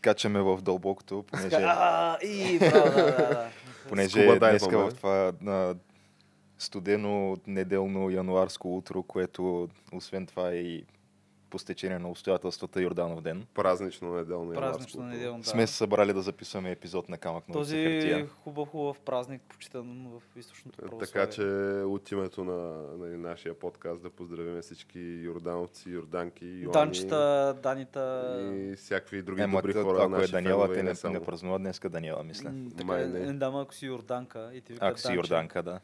Скачаме в дълбокото, понеже, А, и, браво, да, да, да. понеже Скуба днеска в това на студено неделно януарско утро, което освен това е и по стечение на обстоятелствата Йорданов ден. Празнично неделно. Празнично неделно, да. Сме се събрали да записваме епизод на камък на Този хартия. хубав, хубав празник, почитан в източното православие. Така че от името на, на нашия подкаст да поздравим всички йордановци, йорданки, Йоани Данчета, Данита... и всякакви други Ема, добри хора. ако е Даниела, те не, само. не празнуват днеска Даниела, мисля. Така, Май е, не. е, дама, ако си Йорданка и ти вика Ако си. Йорданка, да.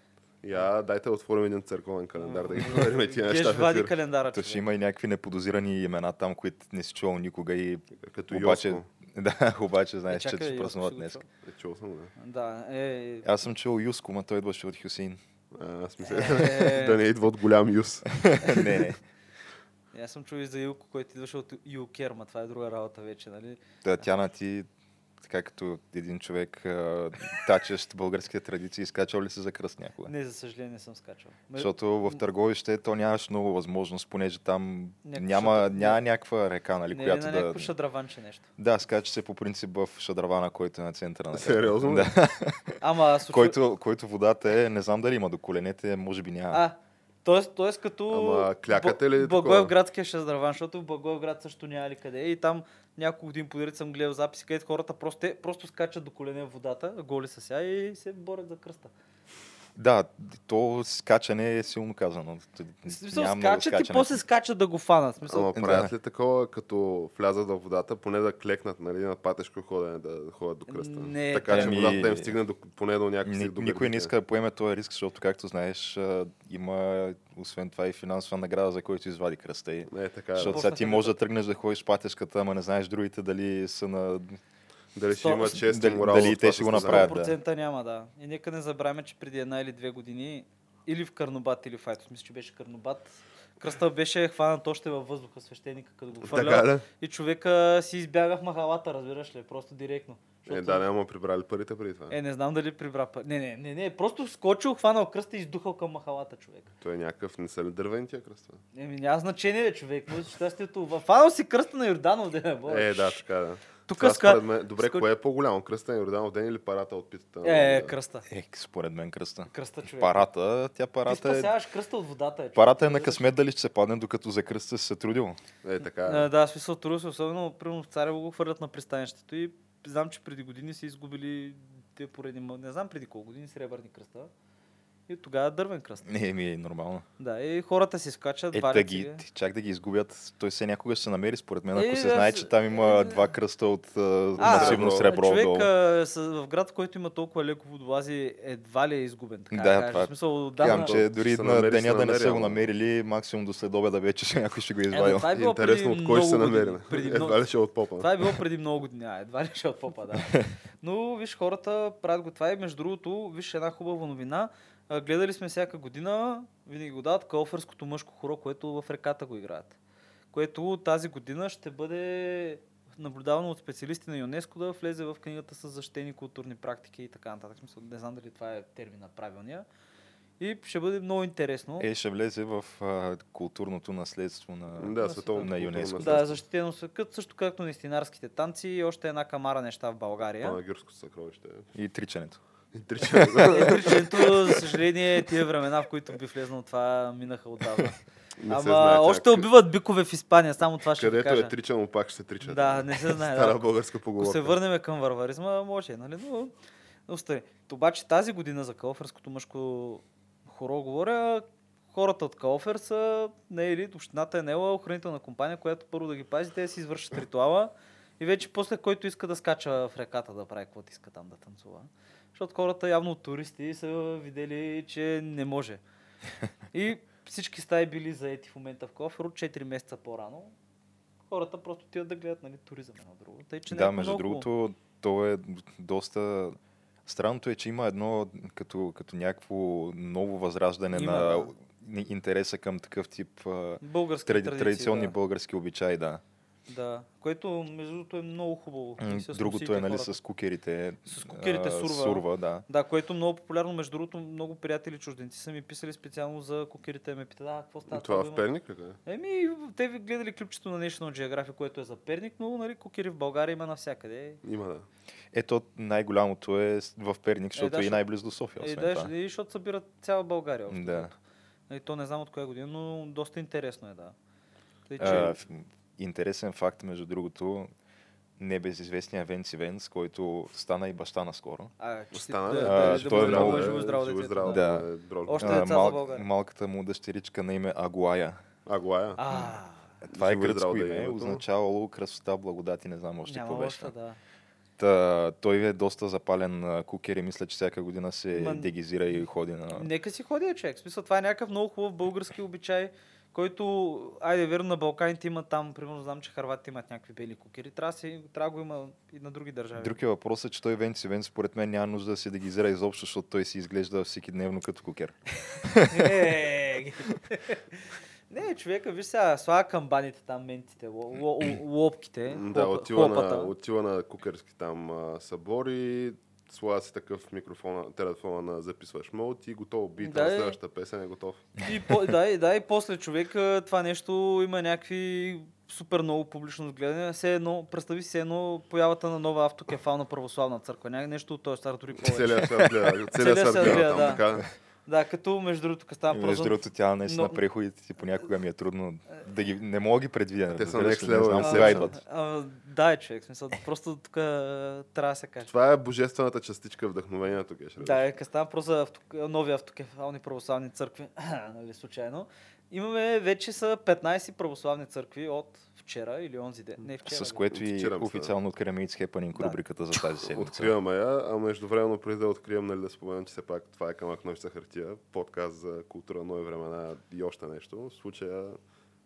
Я, дайте да отворим един църковен календар да ги проверим тия неща. в вади календара. То ще има и някакви неподозирани имена там, които не си чувал никога и Като обаче, Йоско. да, обаче знаеш, Е, че ще празнуват днес. чул. Е, чул съм, да. Да, е... Аз съм чул Юско, ма той идваше от Хюсейн. А, аз мисля, е, да не идва от голям юз. не, не. е, Аз съм чул и за Илко, който идваше от Юкер, ма това е друга работа вече, нали? Та, Тяна ти, така като един човек, тачещ българските традиции, изкачал ли си за кръст някога? Не, за съжаление не съм скачал. Защото в Търговище то нямаш много възможност, понеже там Някакво няма, шадра- няма някаква река, нали, не, която на да... някакво шадраванче нещо. Да, скача се по принцип в Шадравана, който е на центъра на Сериозно? Да. Ама, слушай... който, който водата е, не знам дали има до коленете, може би няма. А, Тоест, тоест като... Ама клякате ли? Благоевградския шездраван, защото в Благоевград също няма ли къде. И там няколко години подред съм гледал записи, където хората просто, просто скачат до колене в водата, голи са ся и се борят за кръста. Да, то скачане е силно казано. Смисъл, Няма скачат и после скачат да го фанат. Смисъл, Ама правят ли такова, като влязат в водата, поне да клекнат, нали, на патешко ходене, да ходят до кръста? Не, така че ами- водата да им стигне до, поне до някакви Ни, до никой не иска да поеме този риск, защото, както знаеш, има освен това и финансова награда, за който извади кръста. И, Не, така е. защото сега ти можеш да- тръгнеш да ходиш по пътешката, ама не знаеш другите дали са на... Дали ще Сто- имат чест и дали- морал дали те ще го направят. да. 100% няма, да. И нека не забравяме, че преди една или две години или в Карнобат, или в Айтос, мисля, че беше Карнобат, кръста беше хванат още във въздуха, свещеника, като го Така хвърля. ли? И човека си избяга в махалата, разбираш ли, просто директно. Е, Защото- да, няма прибрали парите преди това. Е, не знам дали прибра. па- Не, не, не, не, просто скочил, хванал кръста и издухал към махалата човек. Той е някакъв, не са ли дървени тия кръста? Еми, няма значение, бе, човек. Му щастието. Ва- Фанал си кръста на Йорданов, да бора. Е, да, така да. Тук Това ска... според мен, добре, ска- кое е по-голямо? Кръста на Йорданов ден или парата от питата? Е, Йорданов? кръста. Е, според мен кръста. Кръста, човек. Парата, тя Ти парата е... спасяваш кръста от водата. Е. Парата е на късмет дали ще се падне, докато за кръста се трудил. Е, така А, е. да, смисъл трудно се, особено примерно в Царево го хвърлят на пристанището и знам, че преди години са изгубили те поредни, м- не знам преди колко години, сребърни кръста. И тогава дървен кръст. Не, ми е нормално. Да, и хората си скачат, Е, да ги, чак да ги изгубят, той се някога ще се намери, според мен, Е, ако се да, знае, че там има е, два кръста от а, масивно сребро. човек долу. а, с, в град, в който има толкова леко водолази, едва ли е изгубен. Така Да, това е- смисъл, отдавна... че Ще дори се на деня да не са го намерили, максимум до следобеда вече някой ще го е Е, да, извадил. това е било Интересно от кой ще се намери. Едва ли ще е от попа. Това е било преди много години. А, едва ли ще е от попа, да. Но, виж, хората правят го това и между другото, виж една хубава новина. А, гледали сме всяка година, винаги го дават, калфърското мъжко хоро, което в реката го играят. Което тази година ще бъде наблюдавано от специалисти на ЮНЕСКО да влезе в книгата с защитени културни практики и така нататък. Смисъл, не знам дали това е термина правилния. И ще бъде много интересно. Е, ще влезе в а, културното наследство на, Да, на световно на ЮНЕСКо. Да, защитено са, като, също както наистинарските танци и още една камара неща в България. Панагюрско съкровище. и тричането. Етриченето, за съжаление, тия времена, в които би влезнал това, минаха отдавна. Не Ама знае още как. убиват бикове в Испания, само това ще ви Където кажа. е тричано, пак ще се трича. Да, не се знае. Стара Да. българска Ако поговорка. се върнем към варваризма, може, нали? Но, но стари. Обаче тази година за Калферското мъжко хоро говоря, хората от Калфер са наели, общината е наела охранителна компания, която първо да ги пази, те си извършат ритуала и вече после който иска да скача в реката да прави каквото иска там да танцува. Защото хората явно от туристи са видели, че не може. И всички стаи били заети в момента в Калфер от 4 месеца по-рано. Хората просто отиват да гледат нали, туризъм едно друго. Тъй, че Да, между много другото, то е доста... Странното е, че има едно като, като някакво ново възраждане Има, на да. интереса към такъв тип Български тради, традиции, традиционни да. български обичаи, да. Да, което между другото е много хубаво. Другото е нали, хората. с кукерите. С кукерите а, сурва. сурва да. Да, което е много популярно. Между другото, много приятели чужденци са ми писали специално за кукерите. Ме питат, а, какво става? Това го в има?" Перник ли? е? Еми, те ви гледали клипчето на National Geographic, което е за Перник, но нали, кукери в България има навсякъде. Има, да. Ето най-голямото е в Перник, защото да, е и защото- най-близо до София. Е, да, това. и защото събират цяла България. общо Да. И то не знам от коя година, но доста интересно е, да. Тъй, че... А, интересен факт, между другото, небезизвестния Венци Венц, който стана и баща наскоро. а, Остана, да, да, А, да, да, той е много- да, живо здраво живо здраво, да. Е. Още А, деца за България. малката му дъщеричка на име Агуая. Аглая. А, Това е Живо и гръцко е име, името. означавало красота, благодат и не знам още какво беше. да. Та, той е доста запален кукер и мисля, че всяка година се Ма- дегизира и ходи на... Нека си ходи, човек. В смисъл, това е някакъв много хубав български обичай, който, айде, верно, на Балканите има там, примерно, знам, че харватите имат някакви бели кукери. Трябва, да си, трябва го има и на други държави. Друг е въпросът, че той Венци Венц според мен няма нужда да се дегизира изобщо, защото той си изглежда всеки дневно като кукер. Е, Не, човека, виж сега, слага камбаните там, ментите, ло- ло- лопките, Да, отива на, отива на кукерски там събори, слага си такъв микрофон, телефона на записваш мод и готово бит, Да, е. следващата песен е готов. И, по, да, и, да, и после човека това нещо има някакви супер много публично гледане. Все едно, представи си едно появата на нова автокефална православна църква. Ня, нещо от този стар дори повече. Целият свят гледа, целият свят гледа гледа, там, да. така. Да, като между другото, като става Между другото, тя наистина но- преходите си понякога ми е трудно да ги... Не мога да ги предвидя. Те са next level кога идват. А, да, е човек, смисъл, просто тук трябва да се каже. Това е божествената частичка вдъхновението, Геш. Да, е, като става просто за авто, нови автокефални православни църкви, нали, случайно. Имаме вече са 15 православни църкви от вчера или онзи ден. Не вчера. С което и Вчера, официално откриваме It's Happening Да. рубриката за тази седмица. Откриваме я, а междувременно преди да открием, нали, да споменам, че все пак това е камък нощ хартия, подкаст за култура, нови времена и още нещо. В случая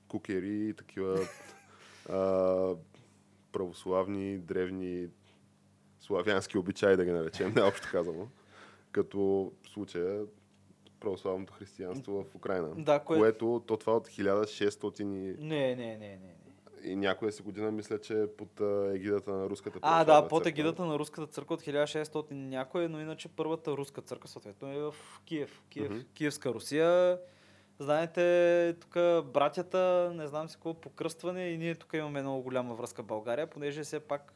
кукери и такива а, православни, древни, славянски обичаи, да ги наречем, не общо казано. Като в случая православното християнство в Украина. Да, кое- Което, то това от 1600 и, Не, не, не, не. И някоя си година, мисля, че е под егидата на руската А, да, под църква. егидата на руската църква от 1600 някое, но иначе първата руска църква съответно е в Киев. Киев Мгм. Киевска Русия. Знаете, тук братята, не знам си какво, покръстване и ние тук имаме много голяма връзка България, понеже все пак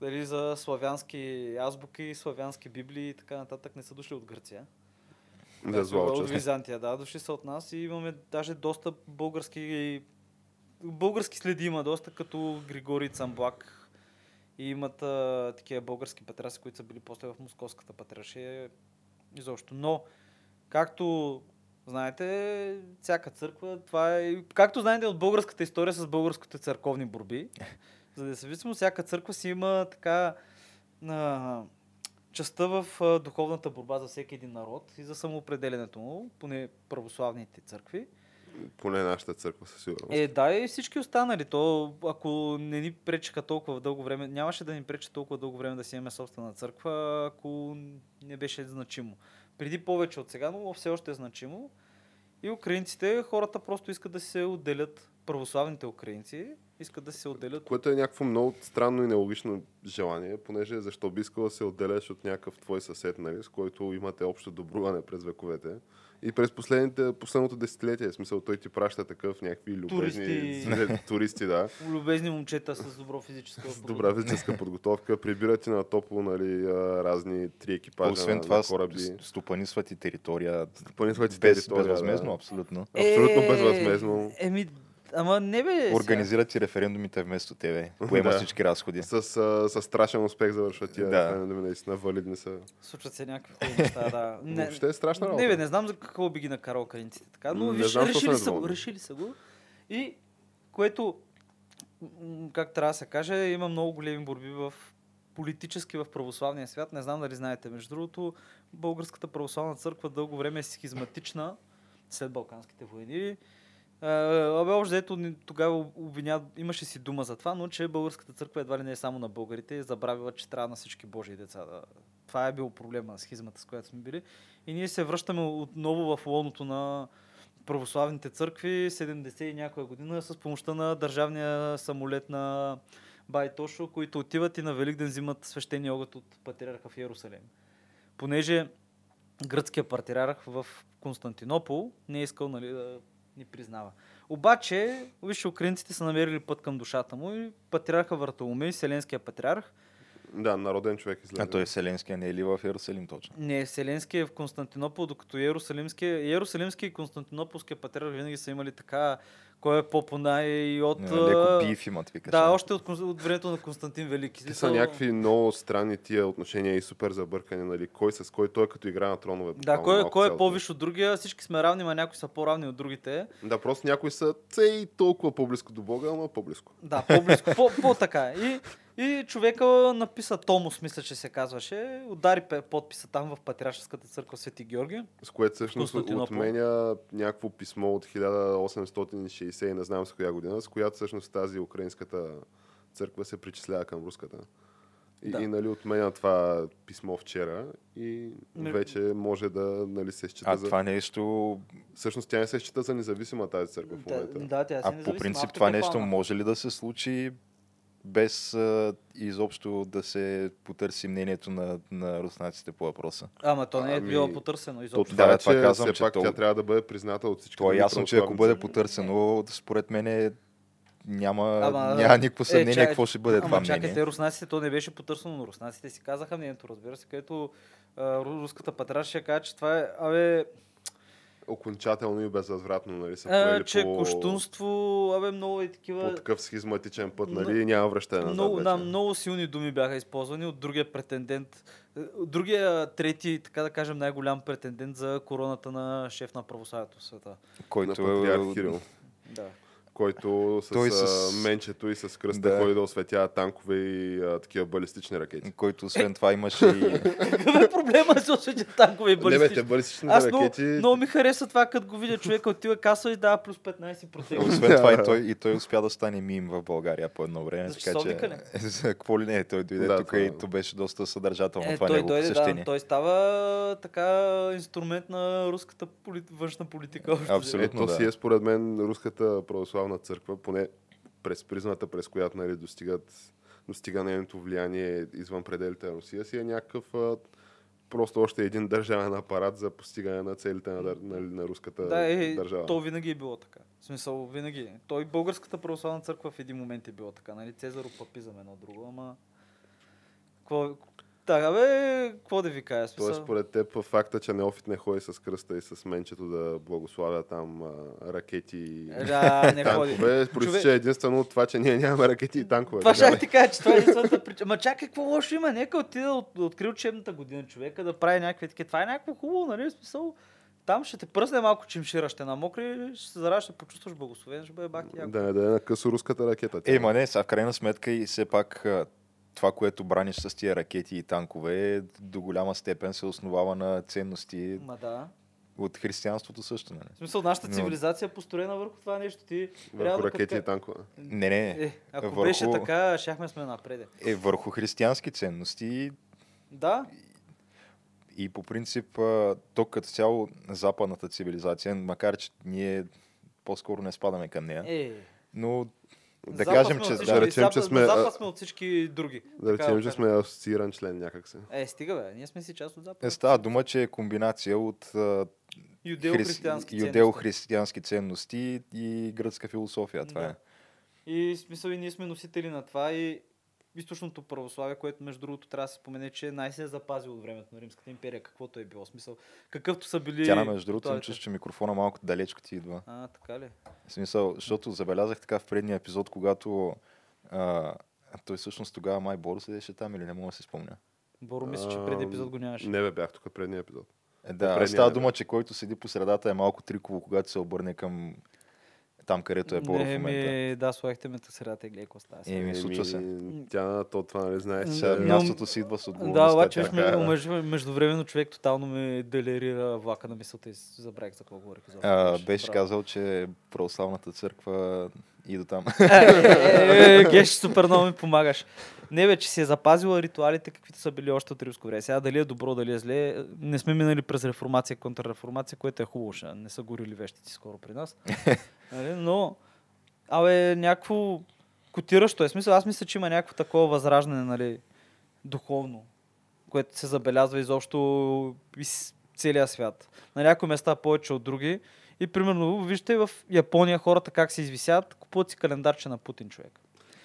дали, за славянски азбуки, славянски библии и така нататък не са дошли от Гърция. За зла от. Византия, да, дошли са от нас и имаме даже доста български български следи има доста, като Григорий Цамблак. И имат а, такива български патраси, които са били после в Московската патриаршия. Изобщо. Но, както знаете, всяка църква, това е... Както знаете от българската история с българските църковни борби, за независимо, всяка църква си има така а, частта в а, духовната борба за всеки един народ и за самоопределенето му, поне православните църкви. Поне нашата църква със сигурност. Е, да, и всички останали. То, ако не ни пречеха толкова дълго време, нямаше да ни пречи толкова дълго време да си имаме собствена църква, ако не беше значимо. Преди повече от сега, но все още е значимо. И украинците, хората просто искат да се отделят, православните украинци, искат да се отделят. Което е някакво много странно и нелогично желание, понеже защо би искал да се отделяш от някакъв твой съсед, нали, с който имате общо добруване през вековете. И през последните, последното десетилетие, в смисъл, той ти праща такъв някакви любезни Туристи. туристи, да, Любезни момчета с добро физическо с добра физическа подготовка, прибират ти на топло нали, разни три екипажа Освен на, това, на кораби. стопанисват и територия Стопанисват ти без, територия, безвъзмезно, да. абсолютно. Абсолютно безвъзмезно. Еми, ама не бе. Организират ти референдумите вместо тебе. Поема Да. всички разходи. С, а, с страшен успех завършват тия Да. референдуми, наистина валидни са. Случват се някакви неща, да. Въобще е страшна работа. Не, бе, не знам за какво би ги накарал украинците така, но Не виж, знам, решили, са го, решили са го. И което, как трябва да се каже, има много големи борби в политически в православния свят. Не знам дали знаете, между другото, Българската православна църква дълго време е схизматична след Балканските войни. Абе, общо взето тогава обвинят, имаше си дума за това, но че българската църква едва ли не е само на българите, е забравила, че трябва на всички божии деца. Да... Това е бил проблема на схизмата, с която сме били. И ние се връщаме отново в лоното на православните църкви 70 и някоя година с помощта на държавния самолет на Байтошо, които отиват и на Великден взимат свещения огът от патриарха в Иерусалим. Понеже гръцкият патриарх в Константинопол не е искал нали, да ни признава. Обаче, вижте, украинците са намерили път към душата му и патриарха Вартоломей, Селенския патриарх, Да, народен човек излезе. А той е Селенския, не е ли в Иерусалим точно? не, Вселенски е в Константинопол, докато Иерусалимски, Иерусалимски и Константинополския патриарх винаги са имали така, кой е по-понай и от... Не, Леко а, биф имат, викаш. Да, а? още от, от времето на Константин Велики. Те са някакви много странни тия отношения и супер забъркани, нали? Кой с кой, той е като игра на тронове. Да, кой, е- кой е по-виш от другия, всички сме равни, но някои са по-равни от другите. Да, просто някои са цей толкова по-близко до Бога, ама по-близко. Да, по-близко, по, по-така. И, и човека написа Томос, мисля, че се казваше, удари подписа там в Патриаршеската църква Свети Георги. С което всъщност отменя някакво писмо от 1860 и не знам с коя година, с която всъщност тази украинската църква се причислява към руската. И, Да. и нали, отменя това писмо вчера и Ме- вече може да нали, се счита А за... това нещо, Всъщност тя не се счита за независима тази църква в момента. да, тя си а по принцип това нещо може ли да се случи без а, изобщо да се потърси мнението на, на руснаците по въпроса? Ама то не е Ами, било потърсено То изобщо. Да, това, това че казвам, все че пак то- тя трябва да бъде призната от всички То е ясно, че ако бъде потърсено, според мен е, няма, Ама, няма никакво съмнение чакай, какво ще бъде Ама това чакайте, мнение. руснаците, то не беше потърсено, но руснаците си казаха мнението, разбира се, където а, ру- руската патриарша ще каже, че това е, абе, Окончателно и безвъзвратно, нали, са а, че по, кощунство, абе, много и по такива... такъв схизматичен път, Но- нали, и няма връщане назад Много, вече. да, много силни думи бяха използвани от другия претендент, е, от другия трети, така да кажем, най-голям претендент за короната на шеф на православието в света. на Който патриарх е, Кирил, Да. Който с, Той с... менчето и с кръста Да. ходи да осветява танкове и а, такива балистични ракети. който освен това имаше и... Какъв е проблема с освети танкове и Не бе, те балистични? Аз много, ракети... много ми харесва това, като го видя човека отива каса и дава плюс 15 протеин. Освен това и той, и той успя да стане мим в България по едно време. За така че, какво ли не, той дойде Да, тук това- и то беше доста съдържателно Е, това той негово дойде, да, посещение. той става така инструмент на руската поли... външна политика. Абсолютно. Ето да. си е според мен руската православна църква, поне през призмата, през която нали, достигат, достига нейното влияние извън пределите на Русия, си е някакъв а, просто още един държавен апарат за постигане на целите на, дър- на, на руската Да, е, държава. то винаги е било така. В смисъл, винаги. Той българската православна църква в един момент е било така, нали? Цезаропапизъм едно друго, ама... Какво... Така, бе, какво да ви кажа? в Тоест, Смисъл... според теб, факта, че Неофит не ходи с кръста и с менчето да благославя там а, ракети и Да, не ходи. танкове, проистича единствено от това, че ние нямаме ракети и танкове. Това ще ти кажа, че това е единствената причина. Ма чакай, какво лошо има? Нека отида от, откри учебната година човека да прави някакви такива. Това е някакво хубаво, нали? Смисъл, там ще те пръсне малко чимшира, ще намокри, ще се зарадиш, ще почувстваш благословен, ще бъде яко. Да не да е на късо руската ракета. тя. Е, ма не, сега в крайна сметка и все пак това, което браниш с тия ракети и танкове, до голяма степен се основава на ценности Ма да. от християнството също. Нали? В смисъл, нашата цивилизация е построена върху това нещо. Ти, Върху реално, ракети като- и танкове. Не, не, Е, ако върху- беше така, щяхме сме напреде. е върху християнски ценности Да, и по принцип то като цяло западната цивилизация, макар че ние по-скоро не спадаме към нея, е. но да запад кажем, че да речем, че сме, запад сме от всички други. Да речем, че сме асоцииран член някакси. Е, стига бе, ние сме си част от запад. е, става дума, че е комбинация от а, хрис- Юдео-християнски ценности. юдео-християнски ценности и гръцка философия. Това Да. е. И смисъл и ние сме носители на това и източното православие, което между другото трябва да се спомене, че най-се е запазило от времето на Римската империя, каквото е било. Смисъл, какъвто са били... Тя, между другото, съм ритуалите. чувствал, че микрофона малко далечко ти идва. А, така ли? В смисъл, защото забелязах така в предния епизод, когато а, той всъщност тогава май Боро седеше там или не мога да се спомня. Боро мисля, че преди епизод го нямаше. Не бе, бях тук предния епизод. Е, да, става дума, че който седи по средата е малко триково, когато се обърне към там, където е Боро в не, момента. ми, да, слагахте ме тук средата и гледай какво става. сега. Еми, случва се. Тя, то това знаеш, че... Сега Но- мястото си идва с отговорността. Да, обаче между, междувременно човек тотално ме делерира влака на мисълта и забравих за какво говорих. изобщо. А, Беше браво. казал, че православната църква И до там. Е, е, Геш, супер много ми помагаш. Не бе, че си е запазила ритуалите, каквито са били още от римско време. Сега дали е добро, дали е зле, не сме минали през реформация, контрреформация, което е хубаво, не са горили вещици скоро при нас. Нали? Но, абе, някакво котиращо е. Смисъл, аз мисля, че има някакво такова възраждане, нали, духовно, което се забелязва изобщо из целия свят. На някои места повече от други. И примерно, вижте в Япония хората как се извисят, купуват си календарче на Путин човек.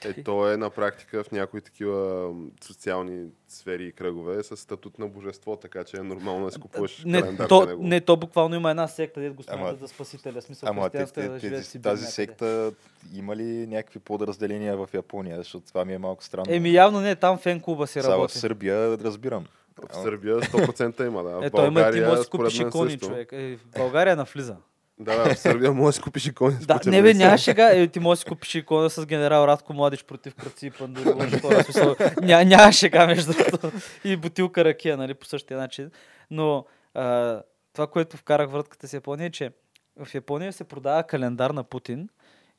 Е, то е на практика в някои такива социални сфери и кръгове с статут на божество, така че е нормално да си купуваш Не календар то, него. не, то буквално има една секта, дето го смятат за спасителя. Смисъл, Ама те, е те, да те, Сибир тази секта има ли някакви подразделения в Япония? Защото това ми е малко странно. Еми явно не, там фен клуба си Сега в работи. Сърбия разбирам. В Сърбия 100% има, да. В Е, той има ти може да си купиш икони, човек. Е, в България навлиза. Да, да, в Сърбия може да си купиш икони. с Да, не бе, наистина. няма шега. Е, ти можеш да си купиш икона с генерал Радко Младич против кръци и пандури. ня, няма шега между другото. И бутилка ракия, нали, по същия начин. Но а, това, което вкарах вратката с Япония е, че в Япония се продава календар на Путин.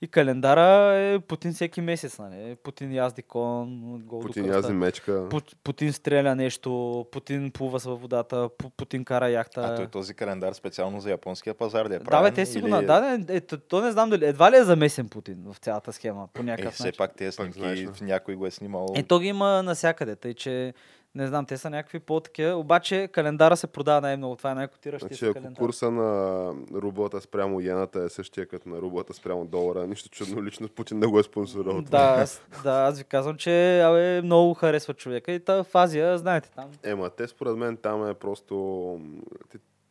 И календара е Путин всеки месец, нали? Путин язди кон, гол до Путин кръста. язи мечка. Пу- Путин стреля нещо, Путин плува във водата, Пу- Путин кара яхта. А той този календар специално за японския пазар ли е Да, правен? бе, те си го или-. Да, да, е, то, то не знам дали... Едва ли е замесен Путин в цялата схема, по Е, някакъв все начин. пак тези снимки да. в някой го е снимал. Е, то ги има навсякъде, тъй че... Не знам, те са някакви по-такива. Обаче календара се продава най-много. Това е най-котиращия Значи, ако календар. курса на рублата спрямо иената е същия като на рублата спрямо долара, нищо чудно лично Путин да го е спонсорирал. Да, аз, да, аз ви казвам, че абе, много харесва човека. И та в Азия, знаете, там Ема, те според мен там е просто...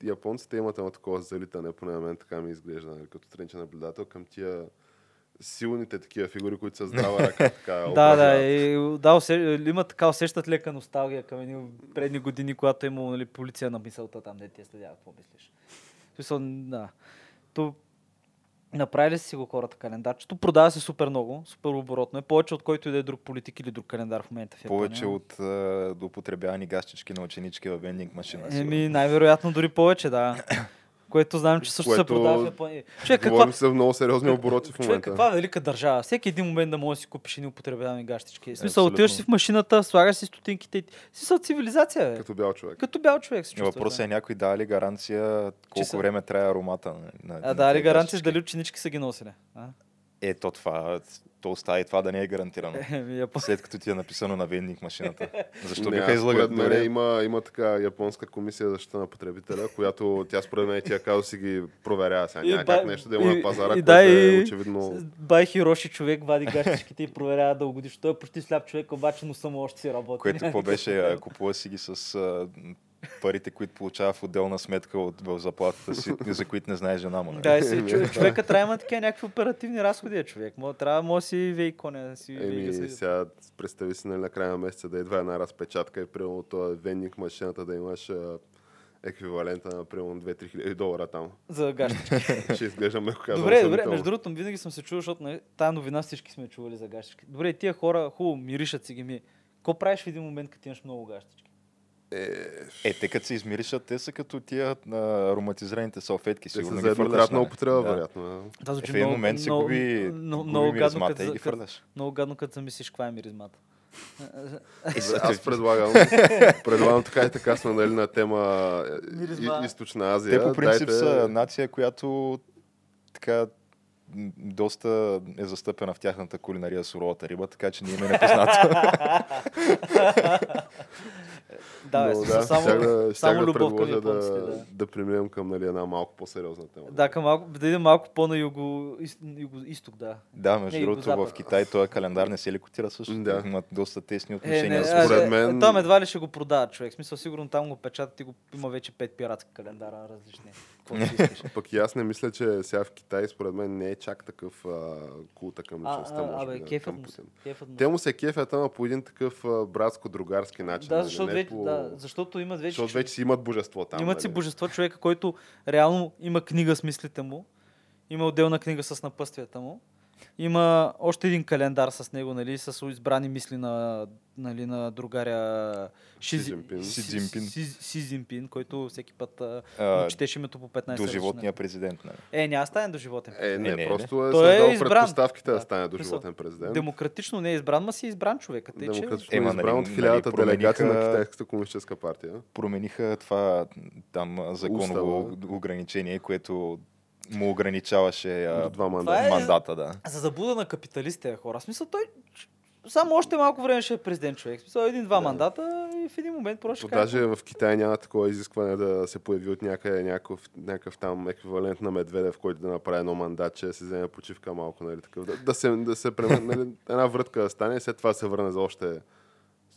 Японците имат едно такова залитане, поне на мен така ми изглежда, като страничен наблюдател, към тия силните такива фигури, които са здрава ръка. Така, Да, да, и, да усе, има така, усещат лека носталгия към едни предни години, когато е имало нали, полиция на мисълта там, де ти е следява, какво мислиш. В Смисъл, да. То, направили си го хората календарчето, продава се супер много, супер оборотно е, повече от който и да е друг политик или друг календар в момента в Япония. Повече от до употребявани гащички на ученички във вендинг машина. Еми, най-вероятно дори повече, да. Което знам, че също се Което продава в Япония. Човек, каква, Говорим се в много сериозни обороти в човек, момента. каква велика държава. Всеки един момент да можеш да си купиш едни употребявани гащички. В смисъл, отиваш си в машината, слагаш си стотинките. и- В смисъл, цивилизация, бе. Като бял човек. Като бял човек се чувства. Въпросът е някой дава ли гаранция колко са- време трябва аромата на, на А дали тези гаранция дали ученички са ги носили? А? Е, то това, то остава и това да не е гарантирано. Еми, Япон- След като ти е написано на вендинг машината. Защо Не, биха излагат? Според мен добре? има, има така японска комисия за защита на потребителя, която тя според мен тия казуси ги проверява сега. Няма как нещо да има на пазара, и което да, е очевидно... Бай Хироши човек вади гащичките и проверява дългодишно. Той е почти сляп човек, обаче носа му още си работи. Което какво беше, купува си ги с парите, които получава в отделна сметка от, в заплатата си, за които не знае жена му. нали? Да, си, да. човека трябва да има такива някакви оперативни разходи, човек. Може, трябва, може да си вей коня, си Еми, сега представи си нали, на края на месеца да идва една разпечатка и примерно този вендинг машината да имаш еквивалента на примерно 2-3 хиляди долара там. за гащички. Ще изглежда меко казано. Добре, добре, между другото, винаги съм се чувал, защото нали, тая новина всички сме чували за гащички. Добре, тия хора хубаво миришат си ги ми. Какво правиш в един момент, като имаш много гащички? Е, Е, те като се измиришат, те са като тия а, ароматизираните салфетки. те Сигурно са ги за еднократна нали? употреба, Да. вероятно. да. Това Е, звучи в един момент се губи, много, губи много гадно, миризмата като, и ги фърляш. много гадно, като замислиш каква е миризмата. Е, Аз ти- предлагам, предлагам така и така сме нали, на тема е, и, източна Азия. Те по принцип Дайте- са нация, която така доста е застъпена в тяхната кулинария суровата риба, така че не им е непознато. Да, Но смисъл, само, щях да, щях само да любов към японците. да, Да. да преминем към нали, една малко по-сериозна тема. Да, към малко, да идем малко по-на юго, юго, изток, да. да, между другото в. Китай този календар не се ли котира също? Да. Имат доста тесни Е, отношения не, с а, според е, мен- Там едва ли ще го продават човек. Смисъл, сигурно там го печатат и го, има вече пет пиратски календара различни. Пък и аз не мисля, че сега в Китай, според мен, не е чак такъв а, култа към личността. а, абе, да, кефът му, кефът му. Те му се кефят, ама по един такъв братско-другарски начин. Да, нали, защото, не по... да, защото имат вече, защото вече си имат божество там. имат си нали. божество човека, който реално има книга с мислите му, има отделна книга с напъствията му Има още един календар с него, нали, с избрани мисли на, нали, на другаря Си Ши- Цзинпин. Си Цзинпин. Си, Си Цзинпин, който всеки път а, А, му четеше името по 15 до животния президент. Нали? Е, няма да стане до животен. Е, не, Не, не, просто е Той е избран. предпоставките да Да. стане до животен президент. Демократично не е избран, ма си е избран човека. Тъй, че... Демократично е Ема, избран нали, от нали, хилядата делегати на промениха- Китайската комунистическа партия. Промениха това там законово ограничение, което му ограничаваше а, До два Това мандата. е- мандата. Да. За заблуда на капиталистите хора. В смисъл, той само още малко време ще е президент човек. Смисъл, един-два Да. мандата и в един момент просто ще даже в Китай няма такова изискване да се появи от някъде някакъв, някакъв там еквивалент на Медведев, който да направи едно мандат, че да се вземе почивка малко, нали, такъв. Да, да се, да се преме, нали, една врътка да стане и след това се върне за още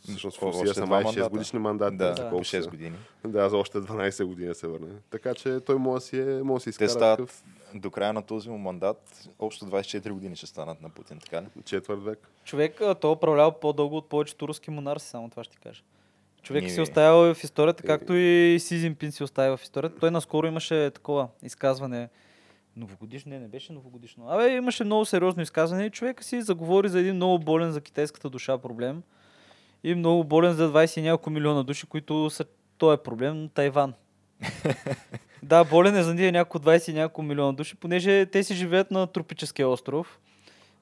Всъщност в Русия са май мандата. 6 годишни мандати. Да, колко 6 са. години. Да, за още 12 години се върне. Така че той може да си, е, може да си Те изкара стават такъв до края на този му мандат, общо 24 години ще станат на Путин, така ли? четвърт век. Човек, той е управлява по-дълго от повечето руски монарси, само това ще ти кажа. Човек Еми. си е оставил в историята, Еми. както и Си Зинпин си оставя в историята. Той наскоро имаше такова изказване. Новогодишно? Не, не беше новогодишно. Абе, имаше много сериозно изказване и човека си заговори за един много болен за китайската душа проблем. И много болен за 20 и няколко милиона души, които са този проблем Тайван. да, болен е за ние няколко 20 и няколко милиона души, понеже те си живеят на тропическия остров.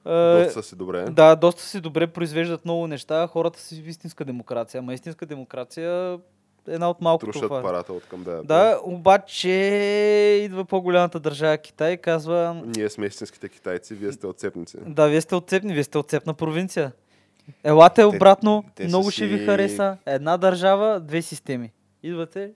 Е, Доста си добре. да, доста си добре произвеждат много неща. Хората си в истинска демокрация. Ама истинска демокрация е една от малкото. Трушат това. парата от към да. Да, обаче идва по-голямата държава Китай и казва Ние сме истинските китайци, вие сте отцепници. да, вие сте отцепни, вие сте отцепна провинция. Елате обратно, те са много ще ви си- хареса. Една държава, две системи. Идвате,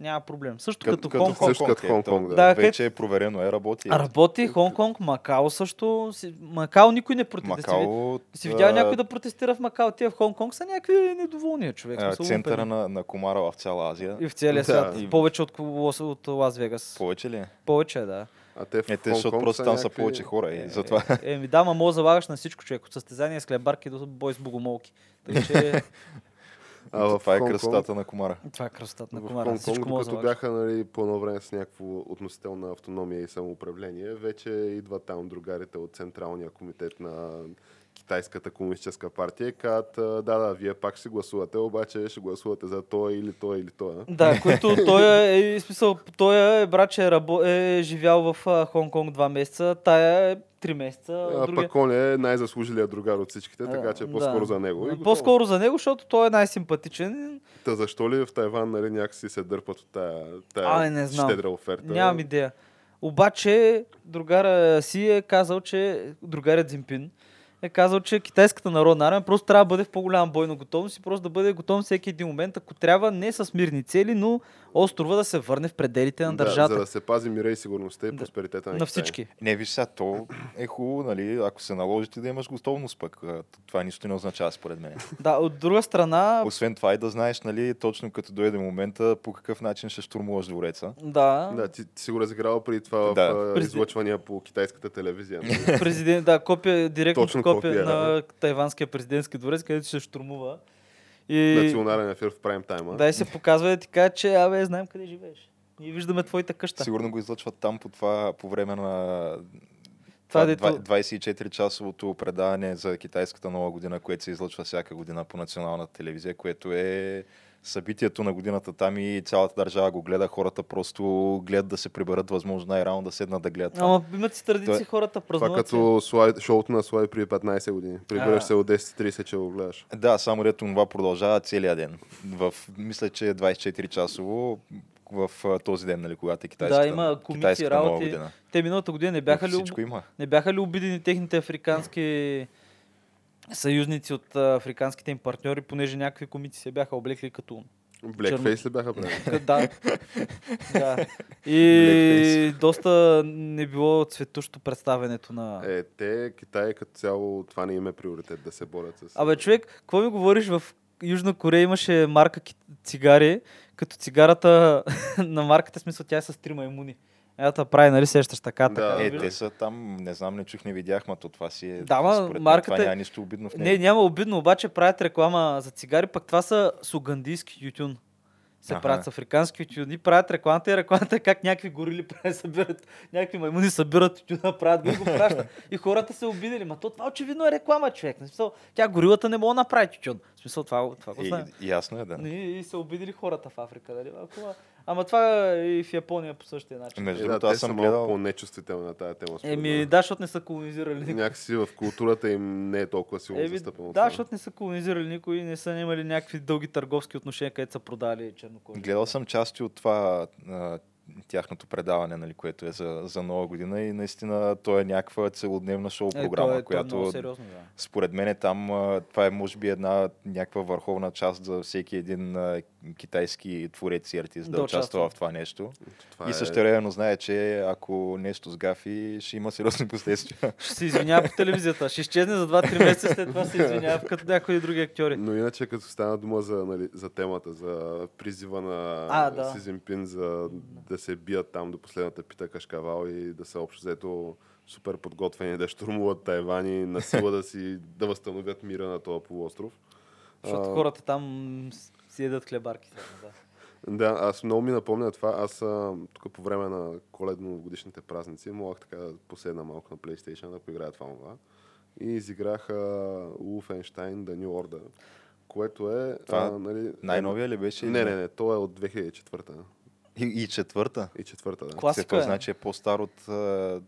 няма проблем. Също като, като Хонг Конг. Също като Хонг Конг, да. Да, Вече е проверено, е работи. Работи Хонг Конг, Макао също. Макао никой не протестира. Макао, Си видял някой да протестира в Макао, тия в Хонг Конг са някакви недоволни човек. а, центъра на, на Комара в цяла Азия. И в целия Да. свят. И- Повече от, Лос- от Лас Вегас. Повече ли? е? Повече, да. А те в Е, те, Хонг защото просто там са някакви- повече хора и затова. Е, Еми да, ма залагаш на всичко човек. От състезание с хлебарки до бой с богомолки. Така че А в това е Хонг Конг- красотата на Комара. това е красотата на В комара. Хонг Всичко Конг, залагаш. бяха нали, по едно време с някакво относителна автономия и самоуправление, вече идват там другарите от Централния комитет на Китайската комунистическа партия и казват, а, да, да, вие пак ще гласувате, обаче ще гласувате за той или той или той. Да, който той е, е, смисъл, той е брат, че е, рабо, е живял в а, Хонг Конг два месеца, тая е три месеца. А, другия- пък он е най-заслужилият другар от всичките, така че А, по-скоро да. за него. И. По-скоро за него, защото той е най-симпатичен. Та защо ли в Тайван нали, някакси се дърпат от тая, тая Ай, не знам. щедра оферта? Нямам идея. Обаче, другара си е казал, че другарят Зимпин е казал, че китайската народна армия просто трябва да бъде в по-голяма бойна готовност и просто да бъде готов всеки един момент, ако трябва не с мирни цели, но острова да се върне в пределите на да, държавата. за да се пази мира и сигурността и Да. просперитета на, на Китай. всички. Не, виж сега, то е хубаво, нали, ако се наложи ти да имаш готовност пък. Това нищо не означава според мен. Да, от друга страна, Освен това и да знаеш, нали, точно като дойде момента, по какъв начин ще штурмуваш двореца. да, Да, ти, ти си го разиграл преди това Да. в а, През- излъчвания по китайската телевизия. нали? президент, да, копия, директно Точно копия копия, на тайванския президентски дворец, където се штурмува. И, Национален ефир в прайм тайма. да, и се показва и ти кажа, че абе, знаем къде живееш. Ние виждаме твоята къща. Сигурно го излъчват там по това, по време на Това, това, дето- 24-часовото предаване за китайската нова година, което се излъчва всяка година по националната телевизия, което е събитието на годината там и цялата държава го гледа. Хората просто гледат да се приберат възможно най-рано да седнат да гледат. това. Ама имат си традиции Той- хората Това празнуват. като слайд, шоуто на Слай преди 15 години. Прибираш се от 10.30, че го гледаш. Да, само дето това продължава целия ден. В, мисля, че е 24 часово в този ден, нали, когато е китайската, Да, има нова работи. година. Те миналата година не бяха, ли, не бяха ли обидени техните африкански съюзници от а, африканските им партньори, понеже някакви комици се бяха облекли като... Блекфейс ли бяха правили? Да. да. И доста не било цветущо представенето на... Е, те, Китай като цяло, това не им е приоритет да се борят с... Абе, човек, какво ми говориш в Южна Корея имаше марка ки- цигари, като цигарата на марката, смисъл тя е с три маймуни. Ето прави, нали сещаш така, Да. така. Е, те са там, не знам, не чух, не видях, ма то това си е... Да, ма, марката Това е- няма нищо обидно в Не, нея. няма обидно, обаче правят реклама за цигари, пък това са с угандийски тютюн. се Аха. правят с африкански тютюни, правят рекламата и рекламата е как някакви горили правят, събират, някакви маймуни събират тютюна, правят го го пращат. И хората се обидели. Ма то това очевидно е реклама, човек. В смисъл, тя горилата не мога да направи тютюн. В смисъл, това, това го знае. ясно е, да. И, и се обидели хората в Африка. Дали? Ама, ама това е и в Япония по същия начин. Между Е, да, другото, аз съм малко гледал... по-нечувствителни на тази тема. Еми, да, защото не са колонизирали никой. Някакси в културата им не е толкова силно Еми, застъпено. да, защото не са колонизирали никой и не са имали някакви дълги търговски отношения, където са продали чернокожи. Гледал съм части от това а, тяхното предаване, нали, което е за, за нова година и наистина то е някаква целодневна шоу Е, програма, то е, която То е сериозно, да. според мен е там това е може би една някаква върховна част за всеки един а, китайски творец и артист да, Да участва в това нещо. Това и е- същевременно знае, че ако нещо сгафи, ще има сериозни последствия. Ще се извинява по телевизията. Ще изчезне за 2-3 месеца, след това се извинява като някои други актьори. Но иначе, като стана дума за, нали, за темата, за призива на А, да. Си Зинпин за да се бият там до последната пита Кашкавал и да са общо взето супер подготвени да штурмуват Тайван и на сила да си да възстановят мира на този полуостров. Защото А, хората там си едат хлебарки. Да. Да, аз много ми напомня това. Аз а, тук по време на коледно-годишните празници мога така да поседна малко на PlayStation да поиграя това това. И изиграх Wolfenstein The New Order, което е... Това а, нали, Най-новия ли беше? Не, не, не, то е от 2004 И, и четвърта. и четвърта, да. Класика Това е. значи е по-стар от а,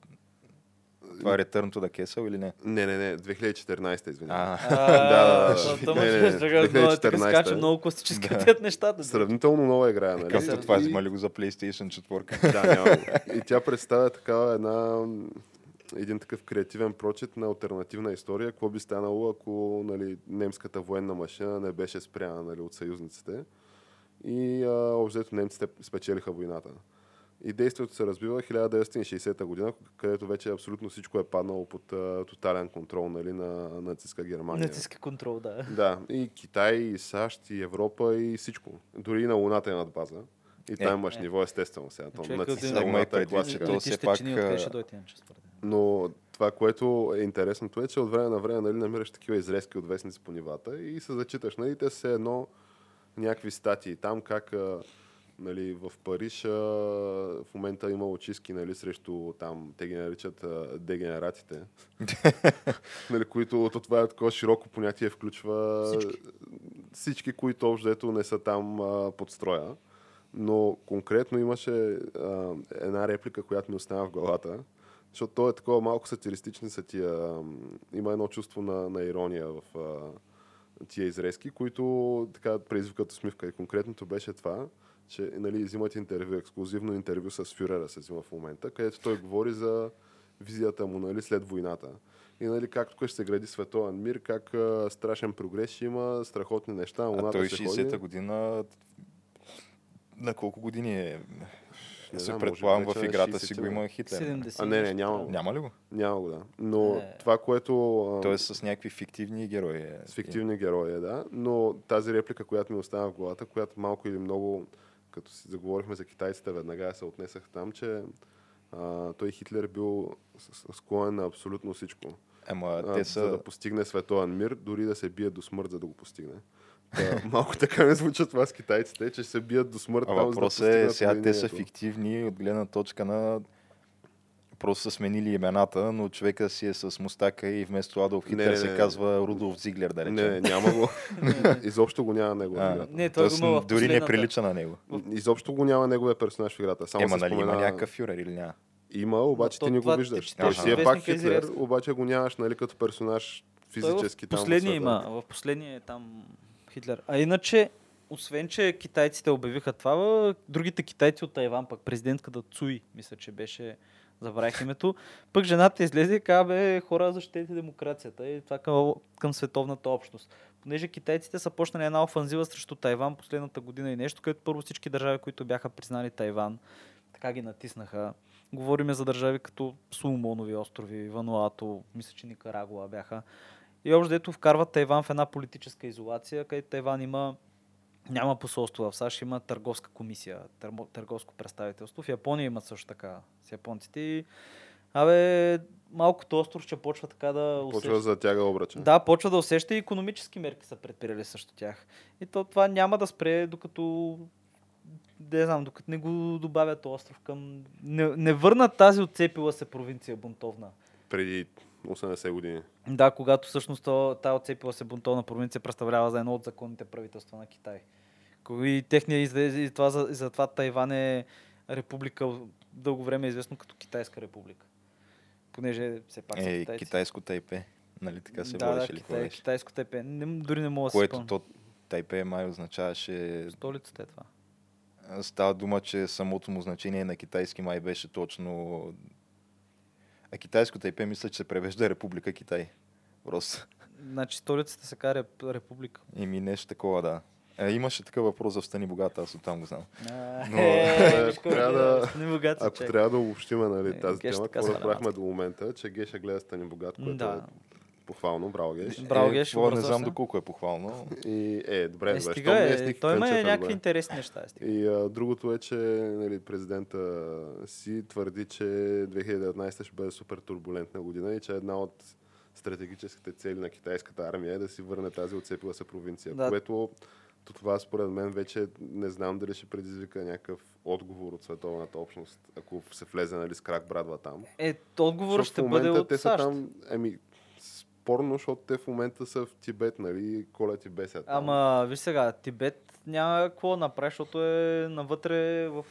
това е Return to the Castle или не? Не, не, не, 2014, извинявай. А, А, да, не, не, да Тук 2014 скача е. много класически Да. да. нещата. Сравнително нова игра, нали? както това взимали го за PlayStation 4. Да, няма. И тя представя такава една един такъв креативен прочит на альтернативна история. Какво би станало, ако нали, немската военна машина не беше спряна нали, от съюзниците и общо немците спечелиха войната. И действието се разбива 1960 година, където вече абсолютно всичко е паднало под а, тотален контрол нали, на нацистска Германия. Натиска контрол, да. Да, и Китай, и САЩ, и Европа, и всичко. Дори и на Луната е над база. И там Е. имаш Е. ниво, естествено сега. То, нацистска Луната е класика. то все пак. Но това, което е интересното е, че от време на време нали, намираш такива изрезки от вестници по нивата и се зачиташ. Нали, те са едно някакви статии там, как а, нали, в Париж а, в момента има очистки нали, срещу там, те ги наричат а, дегенератите, нали, които то това е такова широко понятие, включва Всички. всички които общо не са там а, под строя. Но конкретно имаше а, една реплика, която ми остана в главата, защото то е такова малко сатиристични са тия... Има едно чувство на, на ирония в а, тия изрезки, които така предизвикат усмивка. И конкретното беше това, че нали, взимат интервю, ексклюзивно интервю с Фюрера се взима в момента, където той говори за визията му нали, след войната. И нали, как тук ще се гради световен мир, как а, страшен прогрес ще има, страхотни неща, А той се 60-та ходи. година на колко години е? Не се знам, предполагам в играта си 60-те, го има Хитлер. 70 А, не, не, няма. такова. Няма ли го? Няма го, да. Но Е. това, което... е с някакви фиктивни герои. е. С фиктивни герои, е, да. Но тази реплика, която ми остана в главата, която малко или много, като си заговорихме за китайците, веднага се отнесах там, че а, той Хитлер бил с- с- склонен на абсолютно всичко. Ама А, те За са... да постигне световен мир, дори да се бие до смърт, за да го постигне. Та, малко така ми звуча това с китайците, че се бият до смърт. А да въпросът е, сега те са фиктивни от гледна точка на просто са сменили имената, но човека си е с мустака и вместо Адолф Не, Хитлер не, се не. казва Рудолф Зиглер, да речем. Не, не, няма го. Изобщо го няма него. А. Не, той го Тоест, има в дори не прилича на него. Изобщо го няма неговия персонаж в играта. Само Ема, се нали има спомена... някакъв фюрер или няма? Има, обаче то ти не го виждаш. ти Той си е пак вестника Хитлер, обаче го нямаш нали, като персонаж Той физически там. в последния има, в последния е там Хитлер. А иначе, освен, че китайците обявиха това, другите китайци от Тайван, пък президентката Цуи, мисля, че беше, забравих името, пък жената излезе и каза, бе, хора, защитете демокрацията и това към, към световната общност. Понеже китайците са почнали една офанзива срещу Тайван последната година и нещо, където първо всички държави, които бяха признали Тайван, така ги натиснаха. Говориме за държави като Сулмонови острови, Вануато, мисля, че Никарагуа бяха. И общо дето вкарват Тайван в една политическа изолация, където Тайван има няма посолство в САЩ, има търговска комисия, търмо- търговско представителство. В Япония имат също така с японците. И, абе, малкото остров ще почва така да Почва усеща. за тяга обръча. Да, почва да усеща и економически мерки са предприели също тях. И то това няма да спре, докато не знам, докато не го добавят остров към... Не, не върнат тази отцепила се провинция бунтовна. Преди 80 години. Да, когато всъщност тази отцепила се бунтовна провинция представлява за едно от законните правителства на Китай. И техния излезе, и това, за, и затова Тайван е република, дълго време е известно като Китайска република. Понеже все пак Е, китайци. китайско Тайпе. Нали така се да, водеше да, ли? Китай, Китай, китайско тепе. Не, дори не мога да се Което спомня. то Тайпе май означаваше... Столицата е това. Става дума, че самото му значение на китайски май беше точно... А китайско Тайпе мисля, че се превежда Република Китай. Просто. Значи столицата се кара република. Еми нещо такова, да. Е, имаше такъв въпрос за Стани Богата, аз оттам го знам. Но, е, трябва да- е, Ако човек. трябва да обобщиме нали, Е, тази тема, какво мацка. до момента, че Геша гледа Стани Богат, което Да. е похвално, браво Геш. Браво, е, Геш, това не знам доколко е похвално. И, е, добре, Е, стига, е, сник той има е някакви интересни неща. е, стига. И а, другото е, че нали, президента си твърди, че 2019 ще бъде супер турбулентна година и че една от стратегическите цели на китайската армия е да си върне тази отцепила се провинция. Да. Което то това според мен вече не знам дали ще предизвика някакъв отговор от световната общност, ако се влезе нали, с крак брадва там. Е, отговорът Защото ще бъде от те са САЩ. там, еми, спорно, защото те в момента са в Тибет, нали, колят и бесят. Ама, виж сега, Тибет няма какво направи, защото е навътре в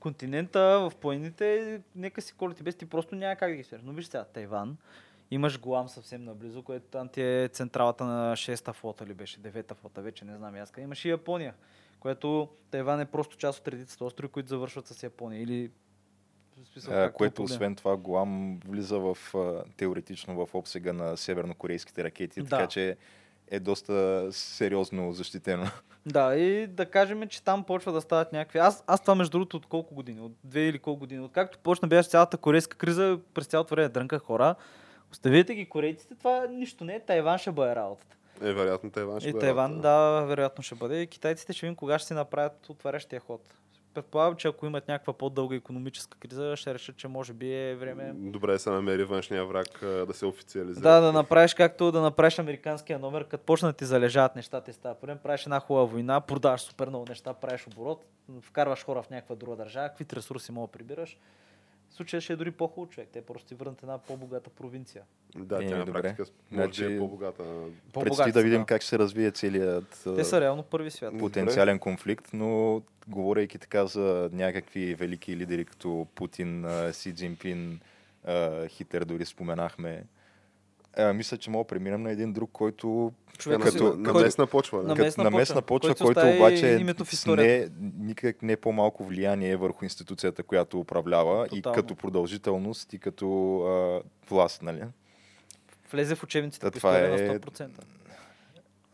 континента, в планините, нека си коли Тибет, ти просто няма как да ги свържеш. Но виж сега, Тайван, имаш Гуам съвсем наблизо, което там ти е централата на 6-та флота ли беше, 9-та флота, вече не знам и аз. Имаш и Япония, което Тайван е просто част от редицата острови, които завършват с Япония. Или смисъл, А, което освен това Голам влиза в теоретично в обсега на севернокорейските ракети, Да. така че е доста сериозно защитено. Да, и да кажем, че там почва да стават някакви... Аз, аз това между другото от колко години? От две или колко години? Откакто почна беше цялата корейска криза, през цялото време дрънка хора. Оставете ги корейците, това нищо не е. Тайван ще бъде работата. Е, вероятно Тайван ще И бъде Тайван, работа. да, вероятно ще бъде. И китайците ще видим кога ще си направят отварящия ход. Предполагам, че ако имат някаква по-дълга економическа криза, ще решат, че може би е време Добре се намери външния враг да се официализира. Да, да направиш както да направиш американския номер, като почна да ти залежават нещата и става проблем, правиш една хубава война, продаваш супер много неща, правиш оборот, вкарваш хора в някаква друга държава, каквито ресурси мога да прибираш. В случая ще е дори по-хубав човек. Те просто ти върнат една по-богата провинция. Да, Е, тя на добре. практика може да Значи- е по-богата. По-богати Предстои да видим да. как ще се развие целият Те са реално първи свят. потенциален конфликт, но говорейки така за някакви велики лидери като Путин, Си Цзинпин, а, Хитър дори споменахме. А, мисля, че мога да преминем на един друг, който Човек, на, като- на, на който- местна почва. на Да. местна на почва, местна почва, който който, обаче името в не, никак не по-малко влияние върху институцията, която управлява и Тотално. като продължителност и като а, власт, нали? Влезе в учебниците Та по това е- на 100%.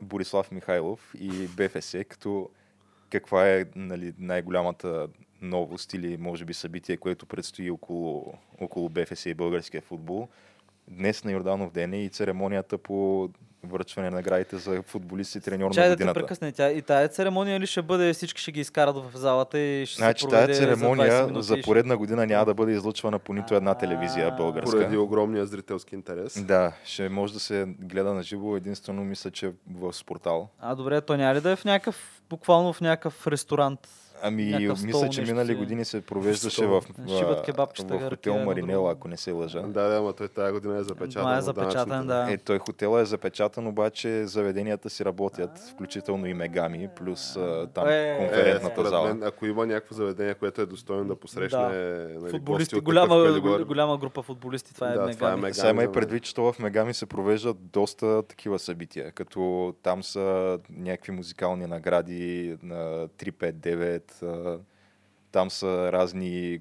Борислав Михайлов и БФС, като каква е нали, най-голямата новост или може би събитие, което предстои около, около БФС и българския футбол. Днес на Йорданов ден е и церемонията по връчване на наградите за футболист и треньор Чай на да те годината. прекъсне. Тя, и тая церемония ли ще бъде, всички ще ги изкарат в залата и ще Значи се проведе за 20 церемония за ще- поредна година няма да бъде излъчвана по нито една телевизия българска. Поради огромния зрителски интерес. Да, ще може да се гледа на живо единствено мисля, че в спортал. А, добре, то няма ли да е в някакъв, буквално в някакъв ресторант? Ами, мисля, че минали си. години се провеждаше в, в, в хотел Маринела, ако не се лъжа. Да, да, ама той тази година е запечатан. Май е запечатан, да. Е, той хотела е запечатан, обаче заведенията си работят, включително и Мегами, плюс там Е, Е, конферентната според зала. мен, ако има някакво заведение, което е достойно да посрещне Да. нали, Футболисти, от голяма, калибър, голяма група футболисти, това е Да, мега. това е мега. Сега има и предвид, че то в Мегами се провеждат доста такива събития, като там са някакви музикални награди на 359, а, там са разни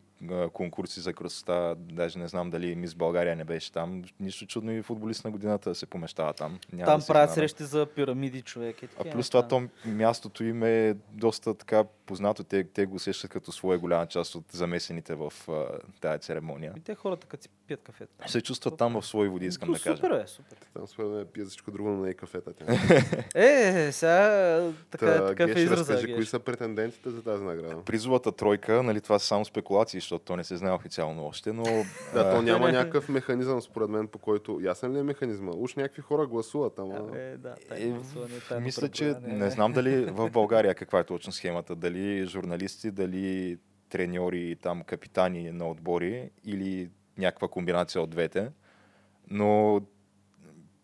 конкурси за красота, даже не знам дали Мис България не беше там. Нищо чудно и футболист на годината да се помещава там. Няма Там да се правят срещи за пирамиди, човек. И А плюс това то мястото им е доста така познато. Те, те го усещат като своя голяма част от замесените в а, тая церемония. И те хората, като си пият кафето. Се чувстват там в свои води, искам да кажа. Супер е, супер. Там според мен пие всичко друго, но не и кафета. Тя. Е, сега така, Та, такъв е израза. разкажи, Геш. кои са претендентите за тази награда? Призовата тройка, нали, това са само спекулации, защото то не се знае официално още, но... Да, то няма някакъв механизъм, според мен, по който... Ясен ли е механизма? Уж някакви хора гласуват, ама... Абе, да, Е, тайно гласуване, тайно Мисля, че не знам дали в България каква е точно схемата. Дали журналисти, дали треньори, там капитани на отбори или някаква комбинация от двете. Но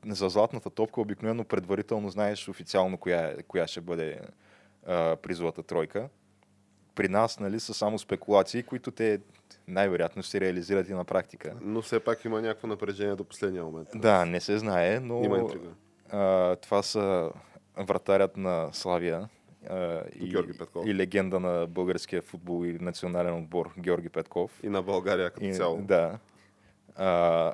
за златната топка обикновено предварително знаеш официално коя, е- коя ще бъде а, призовата тройка. При нас нали, са само спекулации, които те най-вероятно ще се реализират и на практика. Но все пак има някакво напрежение до последния момент. Да, не се знае, но Има интрига. а, това са вратарят на Славия а, и, Георги Петков. и легенда на българския футбол и национален отбор Георги Петков. И на България като И, цяло. Да. А,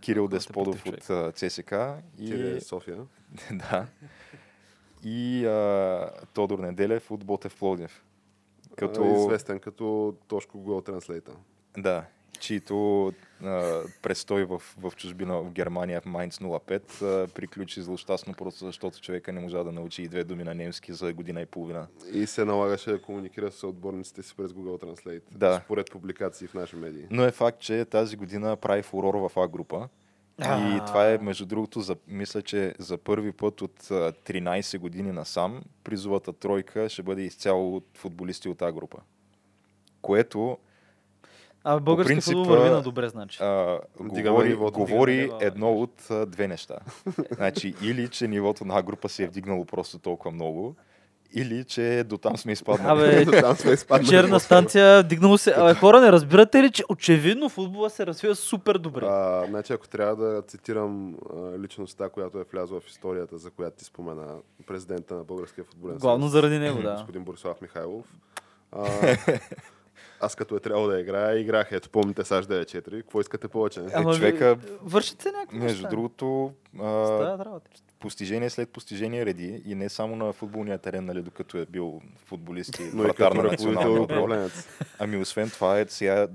Кирил Който е Десподов от а, ЦСК и, Тире София. да, и а, Тодор Неделев от Ботев Плодив. Като... Известен като Тошко Google Translate. да, чието а, престой в, в чужбина в Германия в Майнц 05 а, приключи злощастно, просто защото човека не можа да научи и две думи на немски за година и половина. И се налагаше да комуникира с отборниците си през Google Translate. Да. Според публикации в наши медии. Но е факт, че тази година прави фурор в А група. И това е, между другото, за, мисля, че за първи път от а, 13 години насам призовата тройка ще бъде изцяло от футболисти от А група. Което А български принцип, футбол върви на добре, значи. а, говори, нивото. говори Вдигаме нивото, едно от а, две неща. значи, или че нивото на група се е вдигнало просто толкова много, или че до там сме изпаднали. Абе, Там сме изпаднали. черна станция, дигнало се. Абе, хора, не разбирате ли, че очевидно футбола се развива супер добре? А, значи, ако трябва да цитирам личността, която е влязла в историята, за която ти спомена президента на Българския футболен Главно съюз, заради него, да. господин Борислав Михайлов. А, аз като е трябвало да играя, играх. Ето, помните САЩ 9-4. Какво искате повече? Ама, човека- Вършат се някакви Между другото, а, Става работа. Постижение след постижение реди и не само на футболния терен, нали, докато е бил футболист и Но и вратар на и националния отбор. управленец. Ами освен това е сега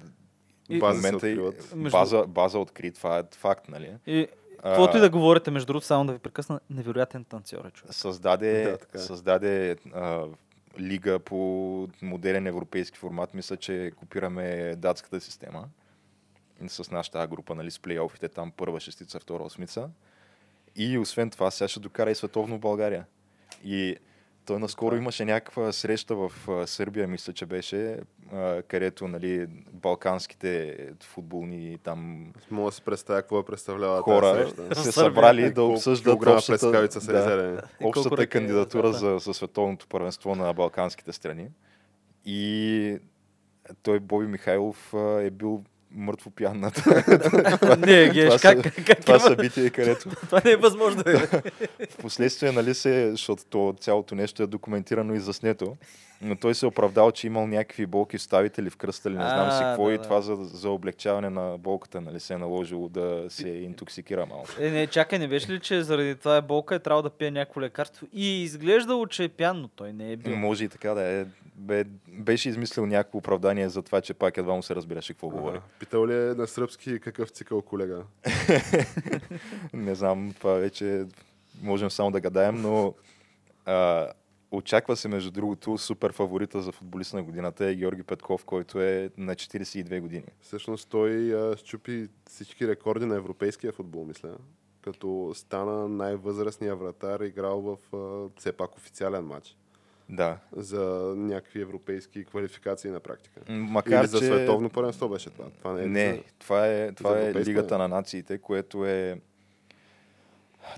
И- се момента и откриват. Между- база, база откри, това е факт, нали? И каквото и да говорите, между другото, само да ви прекъсна, невероятен танцор е човек. Създаде, Да, така е. създаде а, лига по модерен европейски формат. Мисля, че копираме датската система с нашата група, нали, с плейофите, там първа шестица, втора осмица. И освен това, сега ще докара и световно България. И той наскоро имаше някаква среща в Сърбия, мисля, че беше, където нали, балканските футболни там Мога да си представя какво е представлява хора тази се събрали да обсъждат общата, да, общата кандидатура за, за световното първенство на балканските страни. И той, Боби Михайлов, е бил мъртво пиян на Не, геш, това, как, как, това събитие, където това не е възможно. бе. в последствие, нали се, защото то, цялото нещо е документирано и заснето, но той се е оправдал, че имал някакви болки в ставители в кръста или не знам си какво и това за, за облегчаване на болката, нали се е наложило да се интоксикира малко. Е, не, чакай, не беше ли, че заради това е болка е трябвало да пие някакво лекарство и изглеждало, че е пян, но той не е бил. Може и така да е. Бе, беше измислил някакво оправдание за това, че пак едва му се разбираше какво говори. Питал ли е на сръбски какъв цикъл колега? Не знам, това вече можем само да гадаем, но а, очаква се, между другото, супер фаворита за футболист на годината е Георги Петков, който е на 42 години. Всъщност той а, щупи всички рекорди на европейския футбол, мисля. Като стана най-възрастния вратар, играл в а, все пак официален матч Да. за някакви европейски квалификации на практика. Макар, Или за че... световно първенство беше това. Това не е Не, за- това е, това е Лигата да. на нациите, което е...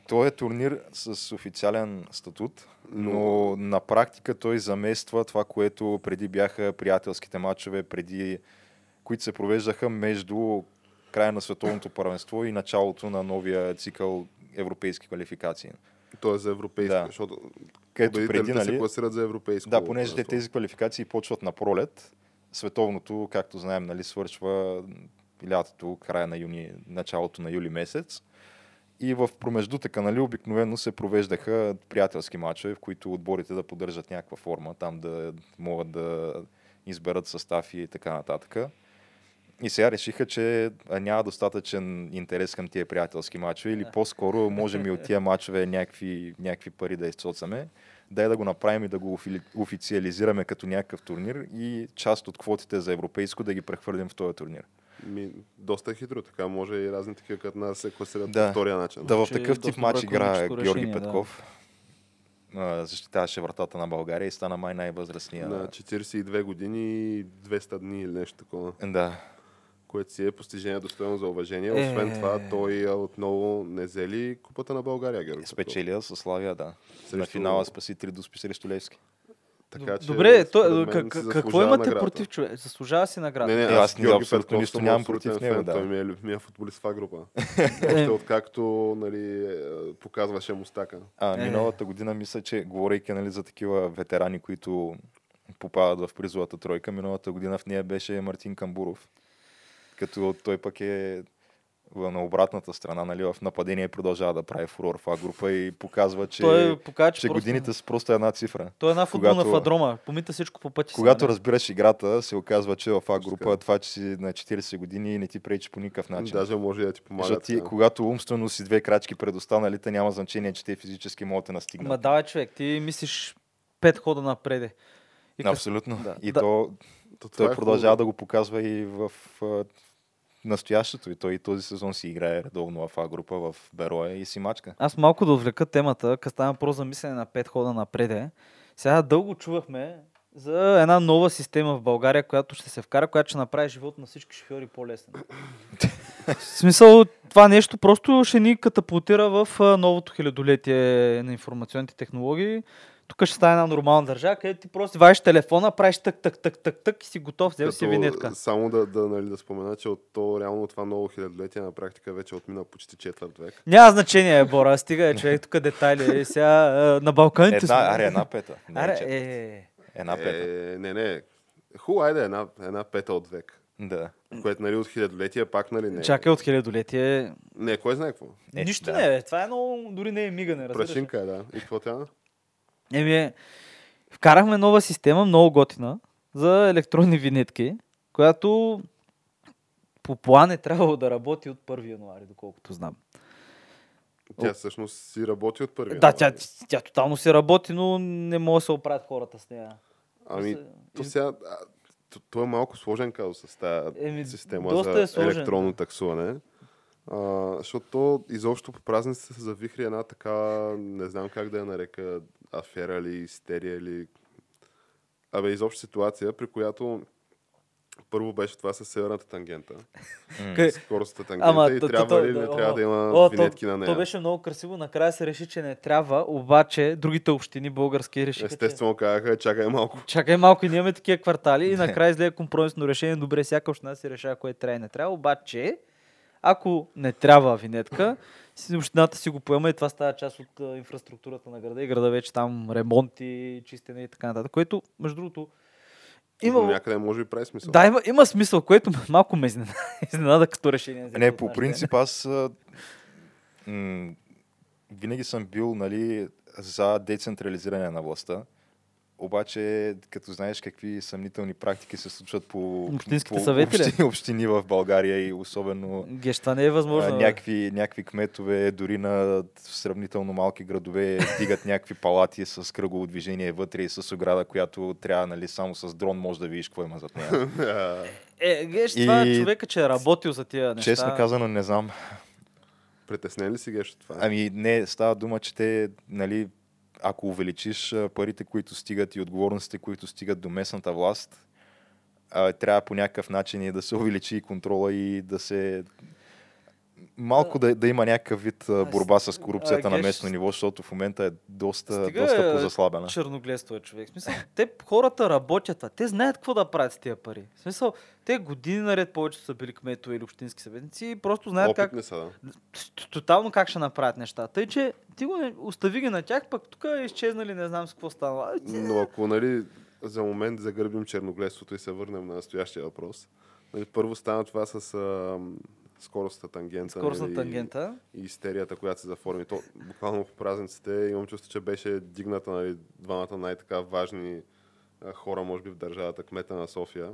Той е турнир с официален статут, но на практика той замества това, което преди бяха приятелските матчове, преди които се провеждаха между края на световното първенство и началото на новия цикъл европейски квалификации. Е за европейско, Да. защото Където преди, се нали, класират за европейско. Да, понеже те тези квалификации почват на пролет, световното, както знаем, нали, свършва лятото, края на юни, началото на юли месец. И в промеждутъка, нали, обикновено се провеждаха приятелски матчове, в които отборите да поддържат някаква форма, там да могат да изберат състав и така нататък. И сега решиха, че няма достатъчен интерес към тия приятелски матчове или по-скоро можем и от тия матчове някакви, някакви пари да изцоцаме. дай да го направим и да го официализираме като някакъв турнир и част от квотите за европейско да ги прехвърлим в този турнир. Ми, доста хитро, така може и разни такива като нас се класират Да. по втория начин. Да, в Звучи такъв тип матч икономическо Георги решение, да. Петков. А, Защитаваше вратата на България и стана май най-възрастния. На 42 години и 200 дни или нещо такова, Да. Което си е постижение достойно за уважение. Е. Освен това, той а, отново не взели купата на България, Георги. Спечелия с Славия, да. На Срещу- финала спаси три доспи срещу Левски. Така, че, Добре, то, мен как, какво имате наградата. против човек? Заслужава си награда. Не, не, Е, аз, аз Георги абсолютно нищо нямам против него, фен. да. Той ми е любимия футболист в това група. Е. Още откакто нали, е, показваше мустака. А, Е. миналата година мисля, че говорейки нали, за такива ветерани, които попадат в призовата тройка, миналата година в нея беше Мартин Камбуров. Като той пък е на обратната страна, нали, в нападение продължава да прави фурор в група и показва, че, той показва, че, че просто- годините са просто една цифра. Той е една футболна когато- фадрома. Помита всичко по пъти. си, Когато нали? разбираш играта, се оказва, че в А група това, че си на 40 години не ти пречи по никакъв начин. Даже може да ти помага. Защото ти, когато умствено си две крачки пред останалите, няма значение, че те физически могат да настигнат. Ма давай човек, ти мислиш пет хода напреде. И Абсолютно. Да. И Да. то То, той е продължава хубаво. да го показва и в настоящето. И той и този сезон си играе редовно в А група в Бероя и си мачка. Аз малко да отвлека темата, като става просто за мислене на пет хода напреде. Сега дълго чувахме за една нова система в България, която ще се вкара, която ще направи живот на всички шофьори по-лесен. в смисъл, това нещо просто ще ни катапултира в новото хилядолетие на информационните технологии. Тук ще стане една нормална държава, където ти просто вадиш телефона, правиш тък, тък, тък, тък, тък и си готов, взел си винетка. Само да, да, нали, да спомена, че от то реално това ново хилядолетие на практика вече отмина почти четвърт век. Няма значение, Бора, стига е човек, тук детайли. Сега а, на Балканите сме. Една, аре, една пета. Не, Аре, че- е, Една пета. Е, не, не. Хубаво, айде една, една пета от век. Да. Което нали от хилядолетие пак нали не. е. Чакай от хилядолетие. Не, кой знае какво. Е, Нищо да. не е, това е много, дори не е мигане, разбираш. Прашинка е, да. И какво тя? Еми, е, вкарахме нова система, много готина, за електронни винетки, която по план е трябвало да работи от 1 януари, доколкото знам. Тя всъщност си работи от първия. Да, тя, тя тотално си работи, но не може да се оправят хората с нея. Ами, Се- то из- сега... то- То е малко сложен казус с тази Еми, система за е сложен, електронно да. таксуване. А, защото то изобщо по празниците се завихри една така, не знам как да я нарека, афера или истерия или... Абе, изобщо ситуация, при която първо беше това с северната тангента. Скоростната тангента Ама, и трябва то- ли, не о, трябва да има О, винетки то, на нея. То беше много красиво. Накрая се реши, че не трябва, обаче другите общини български решиха, че... Естествено казаха, чакай малко. Чакай малко, ние имаме такива квартали и накрая излезе компромисно решение. Добре, всяка община си решава кое трябва и не трябва. Обаче, ако не трябва винетка, общината си го поема и това става част от а, инфраструктурата на града и града вече там ремонти, чистене и така нататък. Което, между другото, Има... има, Някъде може би прави смисъл. да, има, има смисъл, което малко ме изненада, като решение. Не, по принцип аз а, м- винаги съм бил нали, за децентрализиране на властта. Обаче, като знаеш какви съмнителни практики се случват по, Общинските по съвети общини, общини в България и особено Геш, това не е възможно. а, някакви, някакви кметове, дори на сравнително малки градове, дигат някакви палати с кръгово движение вътре и с ограда, която трябва нали, само с дрон може да видиш какво има зад нея. А, Е, геш, това е И- човека, че е работил за тия неща. Честно казано, не знам. Притеснен ли си геш от това? Ами не, става дума, че те, нали, ако увеличиш парите, които стигат и отговорностите, които стигат до местната власт, трябва по някакъв начин и да се увеличи контрола и да се... Малко да, да има някакъв вид борба с корупцията а, на местно ниво, защото в момента е доста, Стига, доста е, позаслабена. черногледство е човек. В смисъл, те хората работят, а те знаят какво да правят с тия пари. В смисъл, те години наред повечето са били кметове или общински съветници и просто знаят как, Опитни са, да. тотално как ще направят нещата. Тъй, че ти го остави ги на тях, пък тук е изчезнали, не знам с какво става. Но ако нали, за момент загърбим черногледството и се върнем на настоящия въпрос, нали, първо стана това с а, скоростната тангента. Скоростната нали, тангента. И истерията, която се заформи. То, буквално по празниците имам чувство, че беше дигната нали, двамата най-така важни а, хора, може би в държавата, кмета на София.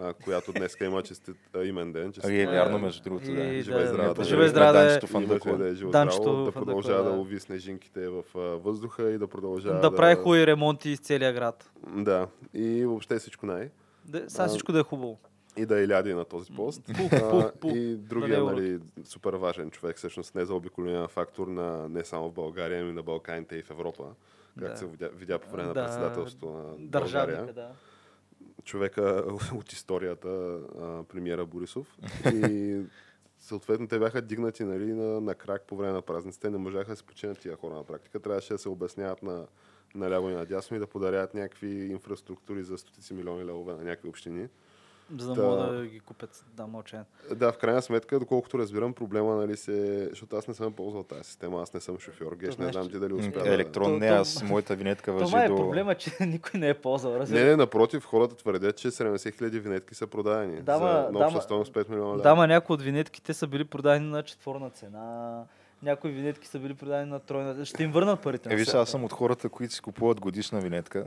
а, която днес има честит а, имен ден. Честит, Ами е Да. вярно, между другото, И да. да, Живе и здрава да живе и здрава да е. Данчето Фандъкова. да е живо Данчето здраво, да продължава да да. лови снежинките в а, въздуха и да продължава Да прави хубави ремонти из целия град. Да, и въобще всичко най. Да, сега всичко да е хубаво. И да е ляди на този пост. А, и другия, е нали, супер важен човек, всъщност не заобиколен фактор на не само в България, ами на Балканите и в Европа. Как Да. се видя, видя по време на Да, председателството на България. Да. човека от историята, а, премиера Борисов. И съответно те бяха дигнати нали, на, на крак по време на празниците. Не можаха да се починат тия хора на практика. Трябваше да се обясняват на, наляво и надясно и да подарят някакви инфраструктури за стотици милиони левове на някакви общини. За да могат да ги купят. Да, мълчен. Да, в крайна сметка, доколкото разбирам, проблема, нали, се... защото аз не съм ползвал тази система, аз не съм шофьор, геш, не знам че- ти дали успя. Електрон не, аз моята винетка въжи Това е до... проблема, че никой не е ползвал. Не, не, напротив, хората твърдят, че 70 хиляди винетки са продадени. Да, за, на обща стойност 5 милиона лева. Да, ма някои от винетките са били продадени на четворна цена. Някои винетки са били продадени на тройна. Ще им върнат парите. Е, виж, аз съм от хората, които си купуват годишна винетка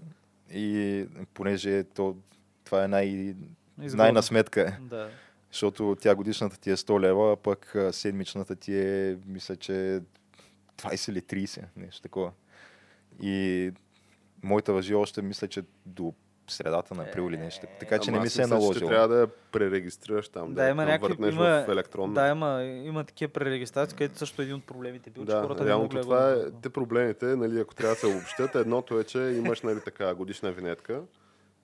и понеже то, това е най... Изгодно. най-насметка, Да. защото тя годишната ти е 100 лева, а пък седмичната ти е, мисля, че 20 или 30, нещо такова. И моята въжи още, мисля, че до средата на април или нещо. Така че Ама не ми се е че наложило. трябва да я пререгистрираш там, Да, да, има някакви. Има, в електронна. да, има, има такива пререгистрации, където също един от проблемите бил, че Да, хората не могли това е, те проблемите, нали, ако трябва да се обобщат, едното е, че имаш нали, така годишна винетка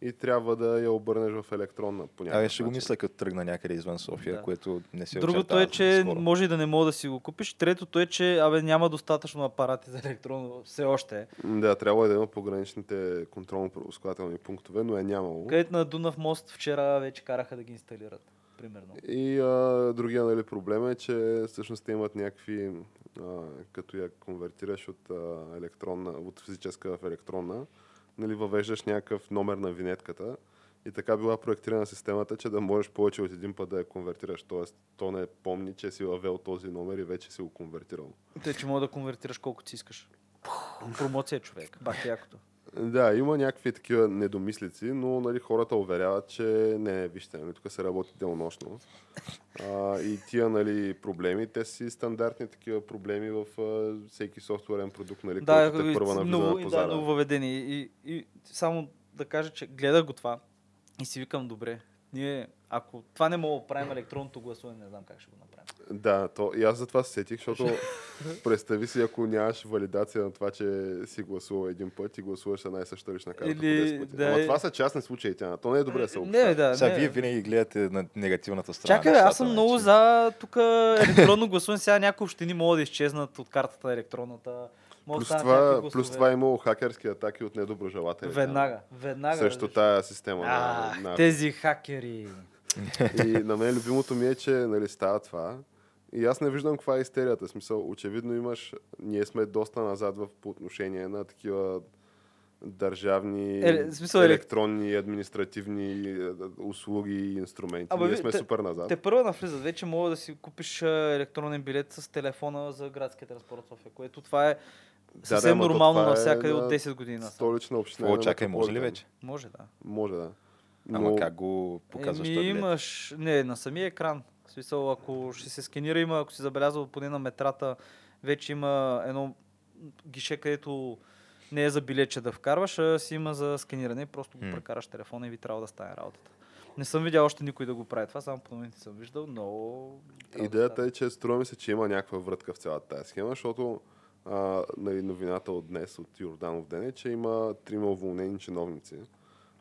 и трябва да я обърнеш в електронна по някакъв Абе, ще го мисля като тръгна някъде извън София, Да. което не се Другото е, че скоро. може и да не мога да си го купиш. Третото е, че абе, няма достатъчно апарати за електронно все още. Да, трябва да има пограничните контролно-пропускателни пунктове, но е нямало. Където на Дунав мост вчера вече караха да ги инсталират. Примерно. И а, другия нали, проблем е, че всъщност те имат някакви, а, като я конвертираш от а, електронна, от физическа в електронна, нали, въвеждаш някакъв номер на винетката и така била проектирана системата, че да можеш повече от един път да я конвертираш. Тоест, то не помни, че си въвел този номер и вече си го конвертирал. Те, че мога да конвертираш колкото си искаш. Промоция човек. Бах якото. Да, има някакви такива недомислици, но нали, хората уверяват, че не, вижте, нали, тук се работи денонощно. А, и тия нали, проблеми, те си стандартни такива проблеми в а, всеки софтуерен продукт, нали, Да, който те първа навлиза ново, на пазара. да, нововведение. И, и само да кажа, че гледах го това и си викам, добре, ние, ако това не мога да правим електронното гласуване, не знам как ще го направим. Да, то, и аз за това се сетих, защото представи си, ако нямаш валидация на това, че си гласува един път и гласуваш една и съща лична карта Или, по 10 пъти. да, Ама е- това са частни случаи, тя. То не е добре да се не, обобщава. да, Сега не. вие винаги гледате на негативната страна. Чакай, на аз съм нещата, много за тук електронно гласуване. Сега някои общини могат да изчезнат от картата електронната. Плюс да това, плюс това е имало хакерски атаки от недоброжелатели. Веднага, веднага. Срещу защото- тая система. А, на, на... тези хакери. И на мен любимото ми е, че нали, става това. И аз не виждам каква е истерията. Смисъл, очевидно имаш... Ние сме доста назад в, по отношение на такива държавни, Е, смисъл, елек- електронни, административни е, услуги и инструменти. Ама Ние сме те- супер назад. Те първо навлизат. Вече мога да си купиш а, електронен билет с телефона за градския транспорт София, което това е съвсем ама то нормално е навсякъде на от 10 години. насам. Столична община. На чакай, може ли вече? Може да. Може, да. Ама как го показваш Еми, имаш, не, на самия екран. В смисъл, ако ще се сканира, има, ако си забелязал поне на метрата, вече има едно гише, където не е за билече да вкарваш, а си има за сканиране. Просто го М. прекараш телефона и ви трябва да стане работата. Не съм видял още никой да го прави това, само по новините съм виждал, но... да Идеята стане. е, че струва ми се, че има някаква врътка в цялата тази схема, защото а, нали, новината от днес, от Йорданов ден е, че има трима уволнени чиновници.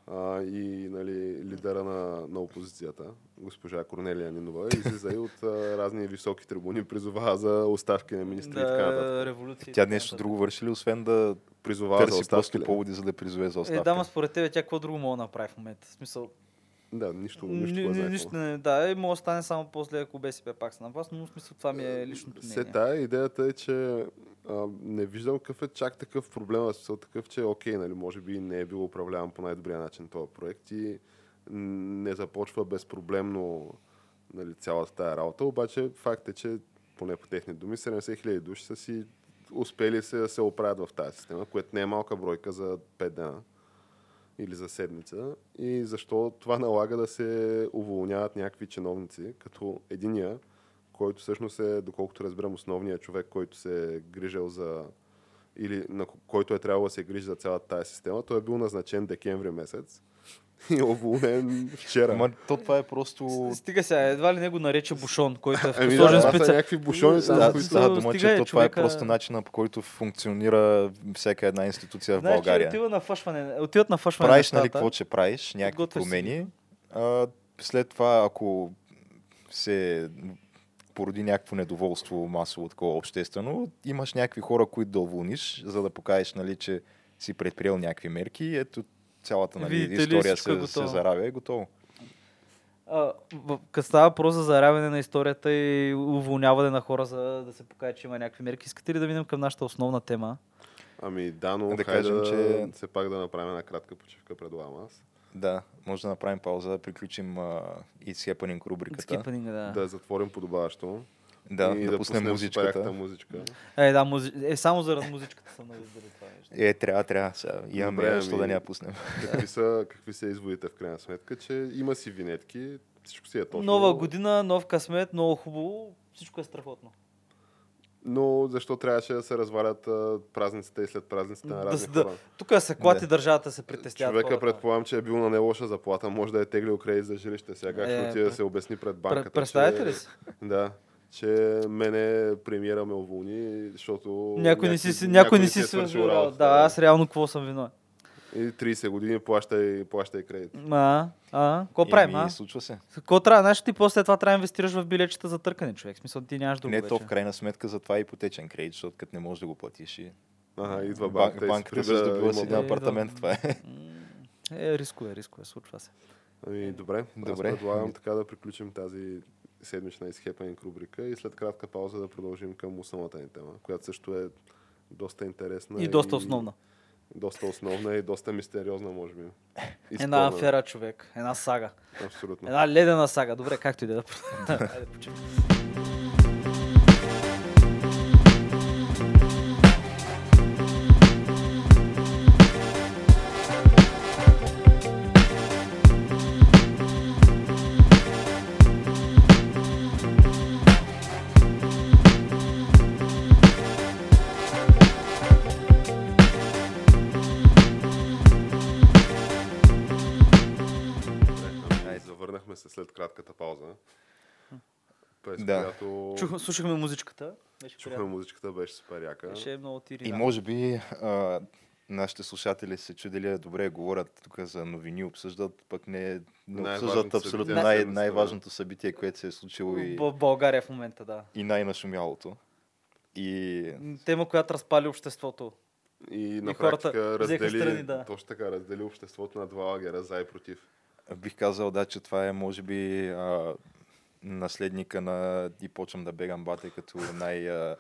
А, и нали, лидера на, на опозицията, госпожа Корнелия Нинова, излиза и от а, разни високи трибуни, призовава за оставки на министри и така нататък. Да, революция. Тя нещо нататък. друго върши ли, освен да Призовава за оставки. просто поводи, за да призове за Е, оставка? да, ма според тебе тя какво друго мога да направи в момента? В смисъл, Да, нищо, ни, нищо, ни, знае нищо не, да, и може да стане само после, ако БСП пак са на власт, но в смисъл това ми е личното Се мнение. тая идеята е, че а, не виждам какъв е чак такъв проблем, в смисъл такъв, че окей, нали, може би не е бил управляван по най-добрия начин този проект и не започва безпроблемно нали, цялата тая работа, обаче факт е, че поне по техни думи 70 хиляди души са си успели се да се оправят в тази система, което не е малка бройка за 5 дена. Или за седмица и защо това налага да се уволняват някакви чиновници, като единия, който всъщност е, доколкото разбирам, основният човек, който се е грижил за или на ко- който е трябвало да се грижи за цялата тази система, той е бил назначен декември месец и уволнен вчера. Ама то това е просто... Стига сега, едва ли не го нарече бушон, който е Ами да, сложен това са спеца. някакви бушони там, Да, които... става дума, стига че е то това е човека- просто начина по който функционира всяка една институция в Знаеш, че България. отива на фъшване, отиват на фъшване правиш, нали, какво ще правиш, някакви промени. А, след това, ако се породи някакво недоволство масово, такова обществено, имаш някакви хора, които да уволниш, за да покажеш, нали, че си предприел някакви мерки. Ето цялата нали, Видите ли, история всичко е се, се заравя и е готово. Става въпрос за заравяне на историята и уволняване на хора, за да се покаже, че има някакви мерки, искате ли да минем към нашата основна тема? Ами да, но Да да кажем, кажем, че- все пак да направим една кратка почивка, предлагам аз. Да, може да направим пауза, да приключим uh, It's Happening рубриката. Да. Да затворим подобаващо. Да, и да, пуснем музичката. музичка. Е, да, музи... е, само заради музичката съм много издали това нещо. Е, трябва, трябва. Сега. Имаме, Добре, ами- да не я пуснем. Какви са, какви са изводите в крайна сметка, че има си винетки, всичко си е точно. Нова година, нов късмет, много хубаво, всичко е страхотно. Но защо трябваше да се развалят а, празниците и след празниците на Да разни да- хора? Тук се клати Да. държавата се притесняват. Човека хората. предполагам, че е бил на не лоша заплата, може да е теглил кредит за жилище. Сега как ще Е, отиде да се обясни пред Пре- банката. Представете че, ли си? Да, че мене премиера ме уволни, защото... Някой не си, някой- някой не си е си свършил работата, Да, аз реално какво съм виновен. И 30 години плащай, плащай кредит. А, а, какво правим, Еми, а? случва се. Какво трябва? Знаеш, ти после това трябва да инвестираш в билечета за търкане, човек. В смисъл, ти нямаш друго Не, вече. то в крайна сметка за това е ипотечен кредит, защото като не можеш да го платиш и Ага, идва Бан- банката, и си банката се здобива си един Е, апартамент. Това е. Е, рискове, рискове, случва се. Ами, добре, добре. Добре. Аз предлагам така да приключим тази седмична Happening рубрика и след кратка пауза да продължим към основната ни тема, която също е доста интересна. И доста основна. Доста основна и доста мистериозна, може би. И Една афера, човек. Една сага. Абсолютно. Една ледена сага. Добре, както и да е. Хайде, Да. която Чух, слушахме музичката. Беше чухме приятно. музичката, беше супер яка. Беше много тири. И може би а, нашите слушатели се чудили добре, говорят тук за новини, обсъждат, пък не, не обсъждат абсолютно събитие на най- най-важното събитие, което се е случило и, В България в момента, да. и най-нашумялото. И Тема, която разпали обществото. И на И хората практика раздели, страни, да. точно така, раздели обществото на два лагера, за и против. бих казал, да, че това е, може би, а, наследника на и почвам да бегам бате като най- а,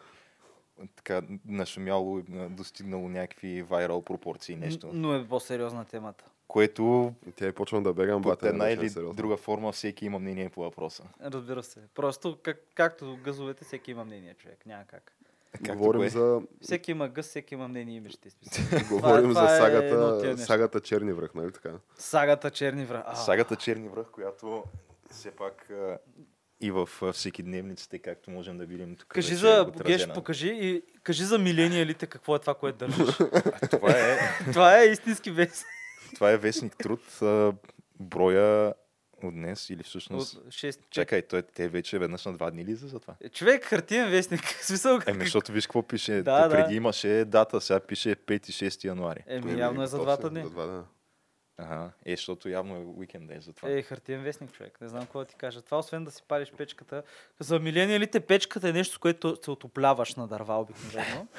така нашумяло, достигнало някакви вайрал пропорции нещо. Но е по-сериозна темата. Което тя и почвам да бегам под бата. една или сериозно. друга форма всеки има мнение по въпроса. Разбира се. Просто как, както газовете, всеки има мнение, човек. Няма как. Както Говорим кое? за, Всеки има гъс, всеки има мнение и мечти. смисъл. говорим това за е сагата, неща. сагата Черни връх, нали така? Сагата Черни враг. А, Сагата Черни връх, която все пак и в всеки дневниците, както можем да видим тук. Кажи за, е Геш, покажи и кажи за милениалите какво е това, което държиш. Това е, това е истински вес. това е вестник труд. Броя от днес или всъщност... От 6... Чакай, той, те вече веднъж на два дни ли за това? Човек, хартиен вестник. Смисъл, Еми, защото виж какво пише. Да, Да, да. преди имаше дата, сега пише 5-6 януари. Еми, явно е за двата дни. За два дни. Ага, е, защото явно е уикенд е за това. Е, хартиен вестник, човек. Не знам какво да ти кажа. Това, освен да си палиш печката. За милениалите печката е нещо, с което се отопляваш на дърва обикновено.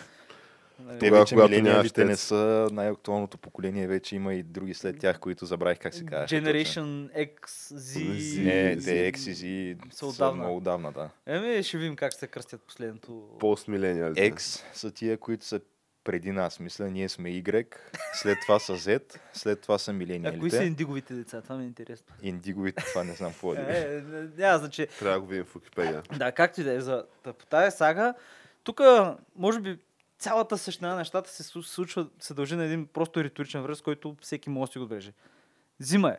Нали, Те Тогава, вече когато милениалите не са най-актуалното поколение, вече има и други след тях, които забравих как се казва. Generation X, Z. Не, Z. те X и Z Са са отдавна. много отдавна, да. Еми, ще видим как се кръстят последното. Пост-милениалите. X са тия, които са преди нас. Мисля, ние сме Y, след това са Z, след това са А кои са милениалите. индиговите деца? Това ми е интересно. Индиговите, това не знам какво е. Е, няма значи. Трябва да го видим в Википедия. Да, както и да е. За, по тази сага, тук, може би, цялата същина на нещата се слу- случва, се дължи на един просто риторичен връз, който всеки може да си го отбележи. Зима е.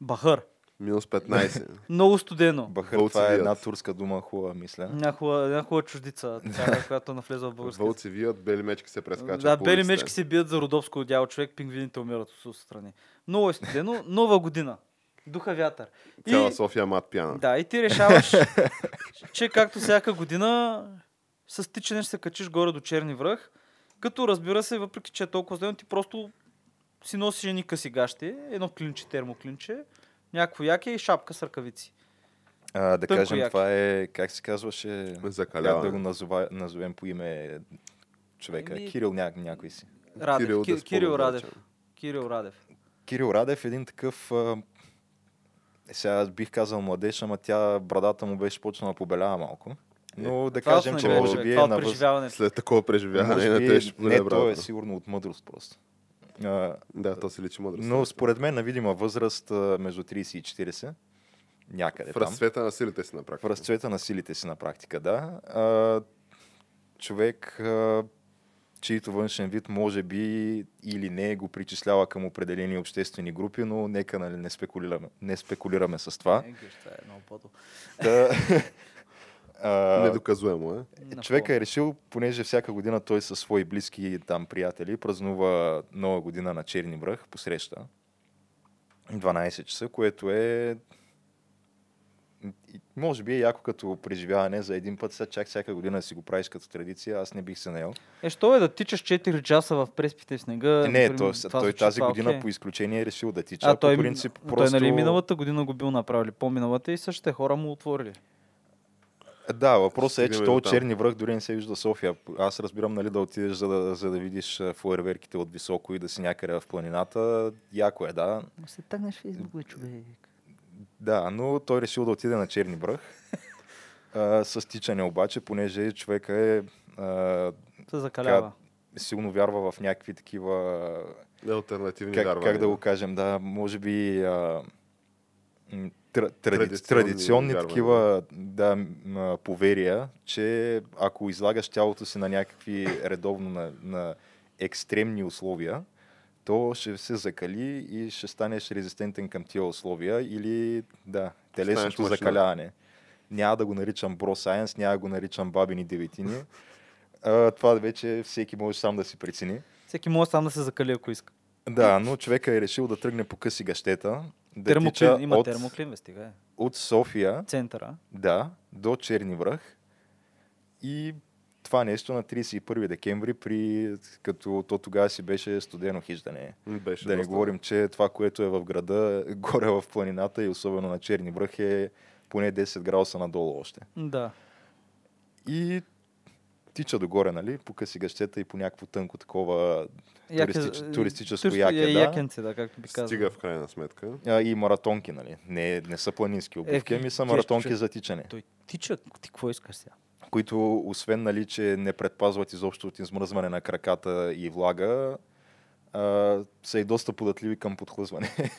Бахър. Минус 15. Много студено. Бахър, Вълци това е вият. една турска дума, хубава, мисля. Една хубава, една хубава чуждица, така, която навлезва в българска. Вълци вият, бели мечки се прескачат. Да, бели улиците. мечки се бият за родовско отдяло човек, пингвините умират от страни. Много е студено, нова година. Духа вятър. Цяла И, София мат пяна. да, и ти решаваш, че както всяка година с тичане ще се качиш горе до Черни връх, като разбира се, въпреки че е толкова студено, ти просто си носиш едни къси гащи, едно клинче, термоклинче, някакво яке и шапка с ръкавици. А, да Тънко кажем, яки. това е, как се казваше, как да Закаляване. го назова, назовем по име човека, Еми, Кирил ня, някой си. Радев, Кирил Кирил, Десподов, Кирил да Радев. Кирил Радев. Кирил Радев е един такъв, а, е, сега бих казал младеж, ама тя брадата му беше почнала да побелява малко. Но да е кажем, че може би е на въз... преживяване. След такова преживяване, може на би, не, поне то е сигурно от мъдрост просто. А, Да, то се личи мъдрост. но според мен на видима възраст между 30 и 40, някъде в там. разцвета на силите си на В практика. разцвета на силите си на практика, да. А, човек, а, чието външен вид може би или не го причислява към определени обществени групи, но нека нали, не, спекулираме, не спекулираме с това. Е, геш, това е много. А, Недоказуемо е. човека е решил, понеже всяка година той със свои близки там приятели празнува нова година на Черни връх, посреща 12 часа, което е може би е яко като преживяване за един път, сега чак всяка година да си го правиш като традиция, аз не бих се наел. Е, що е да тичаш 4 часа в преспите в снега? Е, не, например, той, това той тази това година окей. по изключение е решил да тича. А, той, по принцип, той просто... нали миналата година го бил направили, по-миналата и същите хора му отворили. Да, въпросът е, че то от там. Черни връх дори не се вижда София. Аз разбирам, нали, да отидеш, за да, за да видиш а, фойерверките от високо и да си някъде в планината. Яко е, да. Се тъгнеш фейсбук, бе, човек. Да, но той решил да отиде на Черни връх. А, с тичане обаче, понеже човека е а, Се закалява. силно вярва в някакви такива Альтернативни как, вярвания. как да го кажем, да, може би а, тради, Традиционни традиционни вярвания. такива да, поверия, че ако излагаш тялото си на някакви редовно на, на екстремни условия, то ще се закали и ще станеш резистентен към тия условия или да, телесното закаляване. Няма да го наричам бро сайенс, няма да го наричам бабини деветини. А, това вече всеки може сам да си прецени. Всеки може сам да се закали, ако иска. Да, но човека е решил да тръгне по къси гащета, да термоклин, тича има от, термоклин, бе, стига е. от София, Центъра. да, до Черни връх. И това нещо на 31 декември, при, като то тогава си беше студено хиждане. Беше Да не говорим, че това, което е в града, горе в планината и особено на Черни връх е поне 10 градуса надолу още. Да. И тича догоре, нали, по къси гащета и по някакво тънко такова туристич, Яке- туристическо турско- яке, е, да. Якенце, да, както би казал. Стига в крайна сметка. А, и маратонки, нали? Не, не са планински обувки, Е, ами са маратонки че- за тичане, Той тича, ти какво искаш сега? които освен, нали, че не предпазват изобщо от измръзване на краката и влага, а, са и доста податливи към подхлъзване.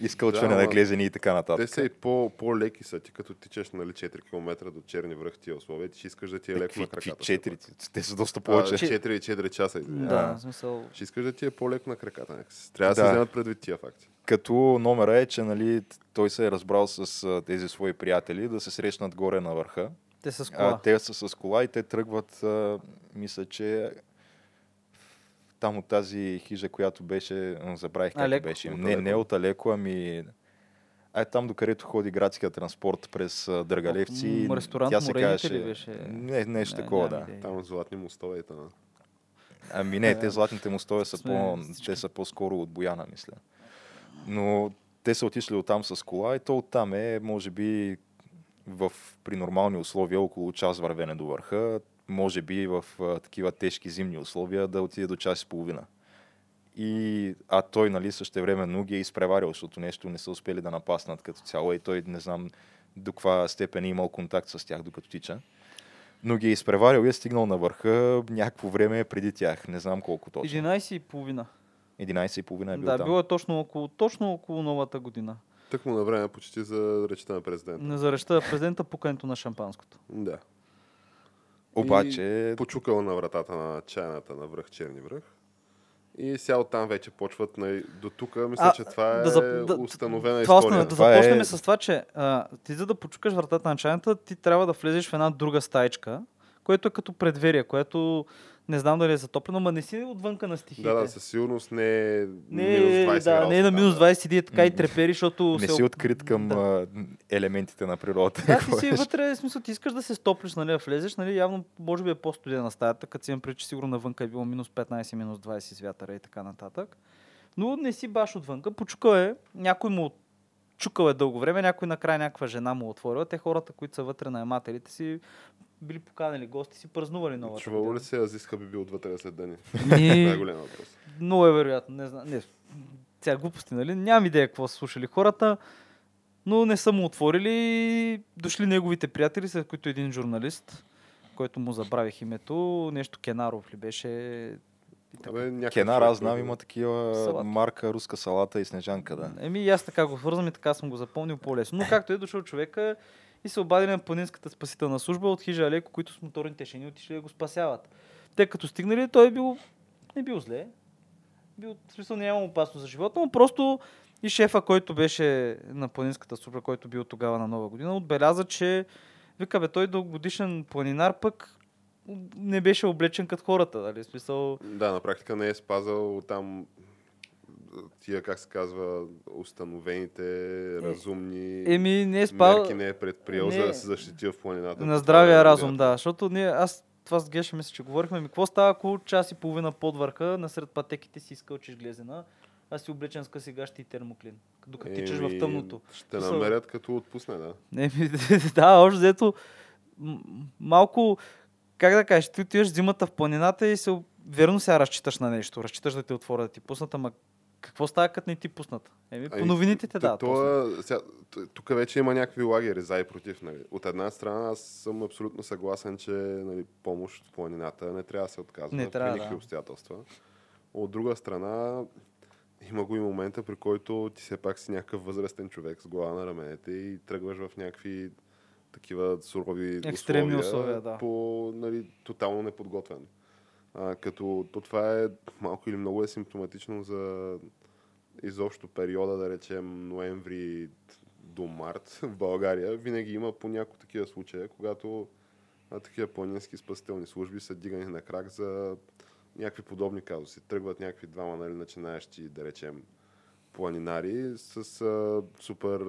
Изкълчване Да, на глезени и така Те нататък. са и по, по-леки са ти, като тичаш нали, 4 км до Черни връх тия условия, ти ще искаш да ти е леко Какви- на краката. четири? Те са доста повече. повече. 4, 4 часа. Да, А. смисъл... Ще искаш да ти е по-леко на краката. Трябва да, Да. се вземат предвид тия факти. Като номера е, че нали, той се е разбрал с а, тези свои приятели да се срещнат горе на върха. Те са с А, кола. те са с кола и те тръгват, а, мисля, че там от тази хижа, която беше, забравих как Алеко. беше. Не, не от Алеко, ами... А е там, докъдето ходи градския транспорт през Дъргалевци. М, ресторант тя се Морените казваше... ли беше? Не, нещо Не, такова, да. идея. Там златни мостове това. Ами не, те златните мостове са, по, те са по-скоро от Бояна, мисля. Но те са отишли оттам с кола и то оттам е, може би, в, при нормални условия, около час вървене до върха, може би в а, такива тежки зимни условия да отиде до час и половина. И, а той, нали, същевременно ги е изпреварил, защото нещо не са успели да напаснат като цяло и той не знам до каква степен е имал контакт с тях, докато тича. Но ги е изпреварил и е стигнал на върха някакво време преди тях. Не знам колко точно. 11 и половина. 11 и половина е бил Да, там. било е точно около, точно около новата година. Тък му на време почти за речта на президента. Не за речта президента пукането на шампанското. Да. Обаче, Почукал на вратата на чайната на връх Черни връх. И сега оттам вече почват на... до тук. Мисля, А, че това е да зап- да- установена Това история. да Това започнем е- с това, че а, ти за да почукаш вратата на чайната, ти трябва да влезеш в една друга стаечка, което е като предверие, което не знам дали е затоплено, но не си отвънка на стихиите. Да, да, със сигурност не е не, минус 20 да, не е на градуса, минус да. 20 седи така и трепери, защото не се си открит към Да. елементите на природата. Да, ти си е? вътре, в смисъл, ти искаш да се стоплиш, нали, да влезеш, нали, явно може би е по-студена стаята, като си имам преди, че сигурно навънка е било минус 15, минус 20 с вятъра и така нататък. Но не си баш отвънка, почукал е, някой му чукал е дълго време, някой накрая някаква жена му отворила. Те хората, които са вътре на емателите си, били поканали гости, си празнували новата Чувало ли се Азис Хаби бил отвътре след дни? Това е въпрос. много е вероятно, не знам. Не, сега глупости, нали? Нямам идея какво са слушали хората, но не са му отворили. Дошли неговите приятели, след които един журналист, който му забравих името, нещо Кенаров ли беше. Абе, Кенар, аз знам, има такива Салата. марка руска салата и снежанка, да. Еми, аз така го свързвам и така съм го запомнил по-лесно. Но както е дошъл човека и се обадили на планинската спасителна служба от хижа Алеко, които с моторните шини отишли да го спасяват. Те като стигнали, той е бил, не бил зле. Бил, в смисъл няма опасност за живота, но просто и шефа, който беше на планинската служба, който бил тогава на Нова година, отбеляза, че вика бе, той дългогодишен планинар пък не беше облечен като хората, нали? Смисъл, Да, на практика не е спазал там тия, как се казва, установените разумни еми не е спал... мерки не е предприел, Не. за да се защити в планината. На здравия на разум, да. Защото ние, аз това с Геша мисля, че говорихме. Ми, какво става, ако час и половина под върха, насред пътеките си изкълчиш глезена, а си облечен с къси гащи и термоклин, докато тичаш в Еми, тъмното. Ще Смисъл- намерят като отпусне, да. Не, ми, да, общо взето, малко, как да кажеш, ти отиваш зимата в планината и се, верно сега разчиташ на нещо, разчиташ да те отворят да ти пуснат, ама какво става, като не ти пуснат? Еми, по Ами, новините те да. тук вече има някакви лагери за и против. Нали. От една страна аз съм абсолютно съгласен, че нали, помощ в планината не трябва да се отказва Не трябва, при никакви да. обстоятелства. От друга страна, има го и момента, при който ти все пак си някакъв възрастен човек с глава на раменете и тръгваш в някакви такива сурови Екстремни условия, условия, да. по нали, тотално неподготвен. А, като то това е малко или много е симптоматично за изобщо периода, да речем ноември до март в България, винаги има по няколко такива случая, когато а, такива планински спасителни служби са дигани на крак за някакви подобни казуси. Тръгват някакви двама нали, начинаещи, да речем, планинари с а, супер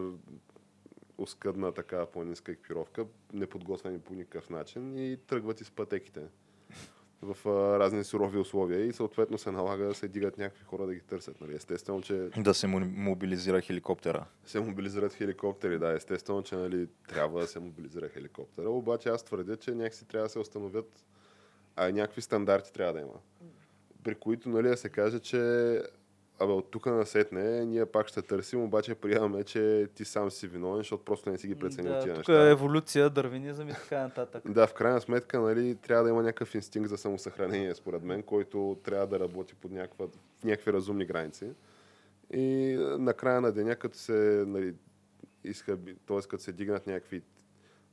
оскъдна така планинска екипировка, неподготвени по никакъв начин и тръгват из пътеките в а, разни сурови условия и съответно се налага да се дигат някакви хора да ги търсят. Нали? Естествено, че Да се мобилизира хеликоптера. се мобилизират хеликоптери. Да, естествено, че нали, трябва да се мобилизира хеликоптера. Обаче аз твърдя, че някакси трябва да се установят а някакви стандарти трябва да има. При които нали, да се каже, че абе, от тук насетне ние пак ще търсим, обаче приемаме, че ти сам си виновен, защото просто не си ги преценил да, тия тук неща. е еволюция, дървинизъм и така нататък. Да, в крайна сметка нали, трябва да има някакъв инстинкт за самосъхранение, според мен, който трябва да работи под някаква, в някакви разумни граници. И а, на деня, като се, нали, изхъби, т.е. като се дигнат някакви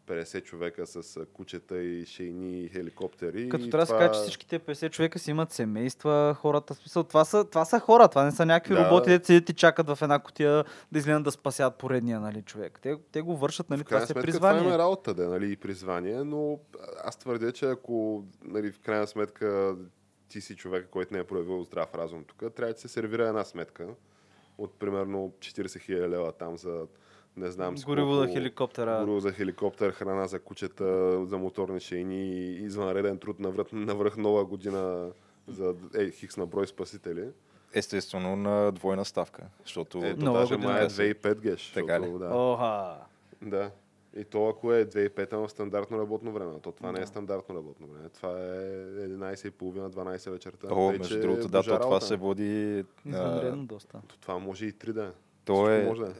50 човека с кучета и шейни и хеликоптери. Като и трябва да се това- каже, че всички тези 50 човека си имат семейства, хората, смисъл, това са, това са хора, това не са някакви Да. роботи, дето седят и чакат в една котия да изгледат да спасят поредния нали, човек. Те, те го вършат, нали, В това е сметка призвание. това е работа, да, нали, и призвание, но аз твърдя, че ако нали, в крайна сметка ти си човек, който не е проявил здрав разум тук, трябва да се сервира една сметка от примерно 40 хиляди лева там за не знам си Гориво колко- за хеликоптера. Гориво за хеликоптер, храна за кучета, за моторни шейни и извънреден труд на връх, на връх нова година за е, хикс на брой спасители. Естествено на двойна ставка, защото Ето, Нова даже май е 2,5 геш. Така ли? Да. Оха. Да. И то ако е 2,5 в стандартно работно време, то това не е Да. стандартно работно време. Това е 11.30-12 вечерта. О, Тъй, между другото, да, то това се води... Извънредно доста. То Това може и 3 да. То е, може да е.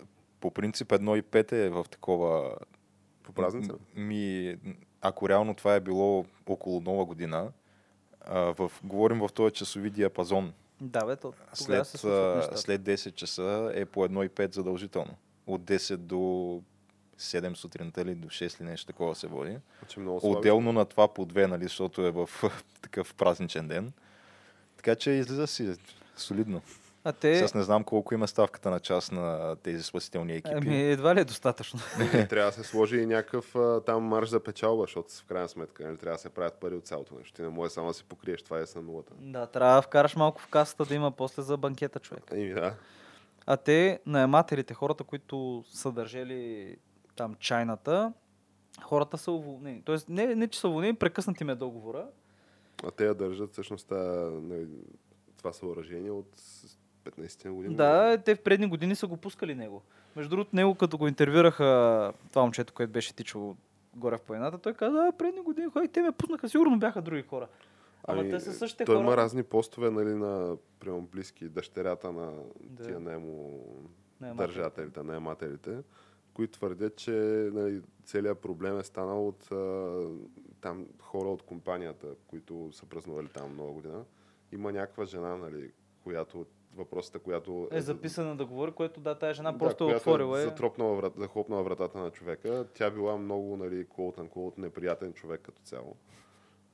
По принцип, едно и пет е в такова... По празница. Ми, ако реално това е било около нова година, а, в, говорим в този часови диапазон. Да, бе, то, След, се след 10 часа е по 1,5 задължително. От 10 до 7 сутринта или до 6 или нещо такова се води. Значи. Отделно на това по две, нали, защото е в такъв празничен ден. Така че излиза си солидно. А те... Сега не знам колко има ставката на час на тези спасителни екипи. Ами, едва ли е достатъчно. Трябва да се сложи и някакъв там марш за печалба, защото в крайна сметка нали, трябва да се правят пари от цялото нещо. Ти не може само да си покриеш това е с нулата. да, трябва да вкараш малко в касата да има после за банкета човек. Еми да. А те, наемателите, хората, които са държали там чайната, хората са уволнени. Тоест, не, не че са уволнени, прекъснати ме договора. А те я държат всъщност нали, това съоръжение от 15 години. Да, те в предни години са го пускали него. Между другото, него като го интервюраха това момчето, което беше тичало горе в планината, той каза, а, предни години хора, и те ме пуснаха, сигурно бяха други хора. Ама те са същите той хора. има разни постове, нали, на примерно, близки дъщерята на Да. тия Наемателите. държателите, наемателите, които твърдят, че нали, целият проблем е станал от а, там хора от компанията, които са празнували там нова година. Има някаква жена, нали, която въпросата, която Е записана да говори, което да, тая жена да, просто е отворила. Е. затропнала врат, захлопнала вратата на човека. Тя била много, нали, quote unquote, неприятен човек като цяло.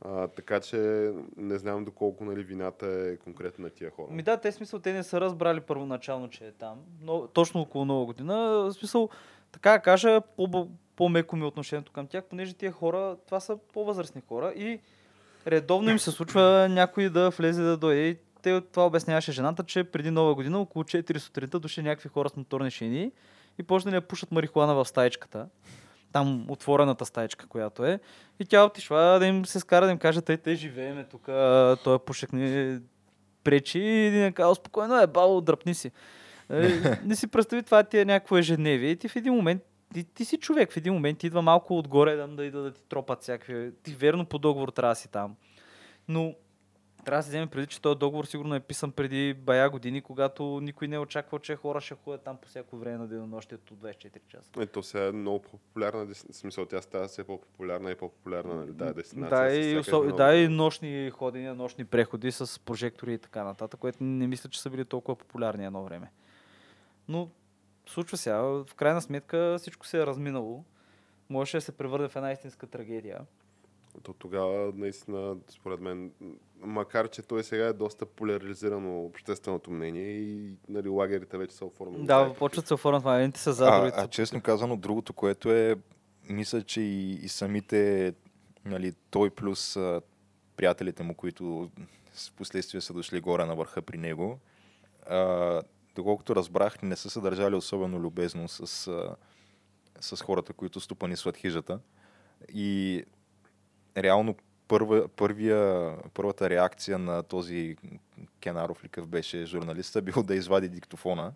А, така че не знам доколко нали, вината е конкретно на тия хора. Ми да, те смисъл, те не са разбрали първоначално, че е там. Но, точно около нова година. В смисъл, така кажа, по- по-меко ми е отношението към тях, понеже тия хора, това са по-възрастни хора и редовно им се случва някой да влезе да дойде. Те, това обясняваше жената, че преди нова година около 4 сутринта дошли някакви хора с моторни шини и почнали да пушат марихуана в стаечката. Там отворената стаечка, която е. И тя отишла да им се скара да им каже, тъй те живееме тук, той пушек ни пречи и един е казал, спокойно е, бало, дръпни си. Е, Не си представи това ти е някакво ежедневие и ти в един момент ти, ти си човек, в един момент ти идва малко отгоре да, да идва да ти тропат всякакви. Ти верно по договор трябва да си там. Но трябва да се вземе преди, че този договор сигурно е писан преди бая години, когато никой не е очаквал, че хора ще ходят там по всяко време на денонощието от 24 часа. Ето сега е много популярна, в смисъл тя става все по-популярна и по-популярна, нали, да, дестинация. Да, и, особ... една да, и нощни ходения, нощни преходи с прожектори и така нататък, което не мисля, че са били толкова популярни едно време. Но случва се, а в крайна сметка всичко се е разминало. Можеше да се превърне в една истинска трагедия. То тогава, наистина, според мен, макар че той сега е доста поляризирано общественото мнение и нали, лагерите вече са оформени. Да, почват се оформят това. Едните са за, А, другите а честно казано, другото, което е, мисля, че и, и самите, нали, той плюс а, приятелите му, които с последствие са дошли горе на върха при него, а, доколкото разбрах, не са се държали особено любезно с, а, с хората, които стопанисват хижата. И реално първа, първия, първата реакция на този Кенаров ликъв беше журналиста, бил да извади диктофона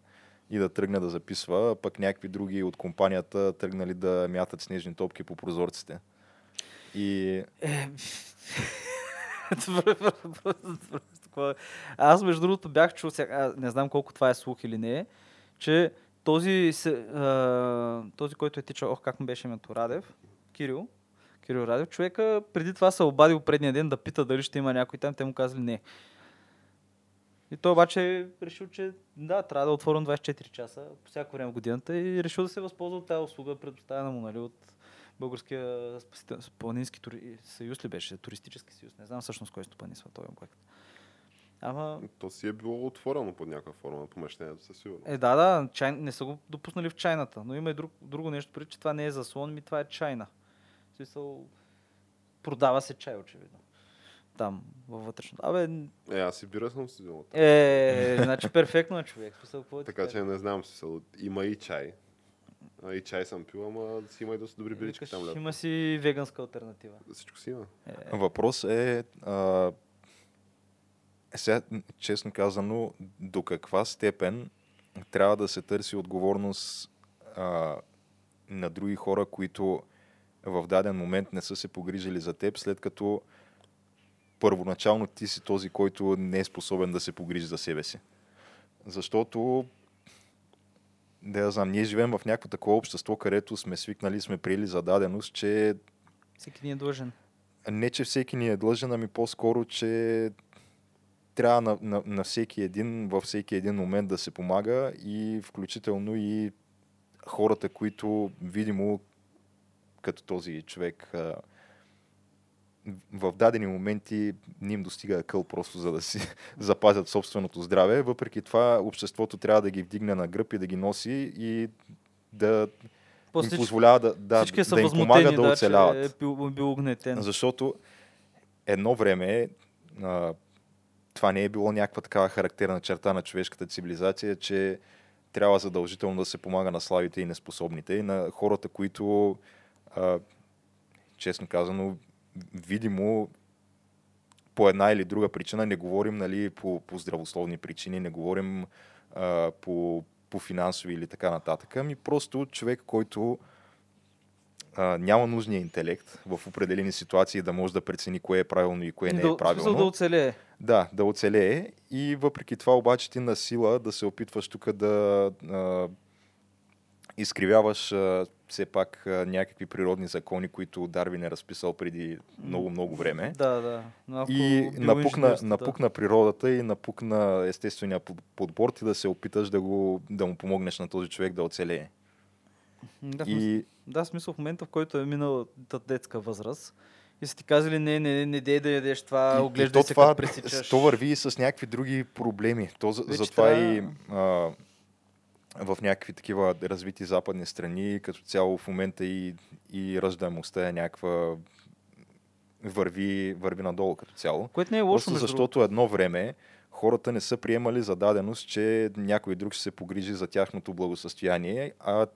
и да тръгне да записва, пък някакви други от компанията тръгнали да мятат снежни топки по прозорците. И Е, Такова- Аз, между другото, бях чул, сега, не знам колко това е слух или не, че този, този който е тичал, ох, как му беше името, Радев, Кирил, Кирил Радев, човека преди това се е обадил предния ден да пита дали ще има някой там, те му казали не. И той обаче е решил, че да, трябва да отворим 24 часа по всяко време в годината и решил да се възползва от тази услуга, предоставена му нали, от Българския планински тури... съюз ли беше? Туристически съюз. Не знам всъщност кой стопанисва този обект. Ама, То си е било отворено под някаква форма на помещението, със сигурност. е, да, да, чай... не са го допуснали в чайната, но има и друг, друго нещо, преди, че това не е заслон, ми това е чайна. В смисъл, продава се чай, очевидно. Там, във вътрешно. Абе, Е, аз и бира съм си там. е, значи перфектно е човек. Смисъл, ти Така че не знам, смисъл, има и чай. И чай съм пил, ама си има и доста добри брички Викаш, там лято. Има си веганска альтернатива. Всичко си има. Е, въпрос е, а, сега, честно казано, до каква степен трябва да се търси отговорност а, на други хора, които в даден момент не са се погрижили за теб, след като първоначално ти си този, който не е способен да се погрижи за себе си. Защото, да я знам, ние живеем в някакво такова общество, където сме свикнали, сме приели за даденост, че всеки ни е длъжен. не, че всеки ни е длъжен, ами по-скоро, че трябва на, на, на всеки един, във всеки един момент да се помага и включително и хората, които видимо като този човек а, в дадени моменти не им достига къл просто за да си запазят собственото здраве. Въпреки това обществото трябва да ги вдигне на гръб и да ги носи и да После им позволява да, да, да им помага да, да, оцеляват. е бил, бил огнетен. Защото едно време а, това не е било някаква такава характерна черта на човешката цивилизация, че трябва задължително да се помага на слабите и неспособните и на хората, които, а, честно казано, видимо по една или друга причина, не говорим нали, по, по здравословни причини, не говорим а, по, по финансови или така нататък, ами просто човек, който а, няма нужния интелект в определени ситуации да може да прецени кое е правилно и кое не да, е правилно. да оцелее. Да, да оцелее и въпреки това обаче ти на сила да се опитваш тук да а, изкривяваш а, все пак а, някакви природни закони, които Дарвин е разписал преди много-много време. Да, да. Малко И напукна, напукна природата и напукна естествения под- подбор ти да се опиташ да, го, да му помогнеш на този човек да оцелее. Да, И Да, смисъл в момента, в който е минал детска възраст и са ти казали, не, не, не, не дей да ядеш това, оглеждай се това, като пресичаш. То върви и с някакви други проблеми. То, Вече затова трябва- и а, в някакви такива развити западни страни, като цяло в момента и, и раждаемостта е някаква върви, върви надолу като цяло. Което не е лошо, Просто защото едно време хората не са приемали за даденост, че някой друг ще се погрижи за тяхното благосъстояние, а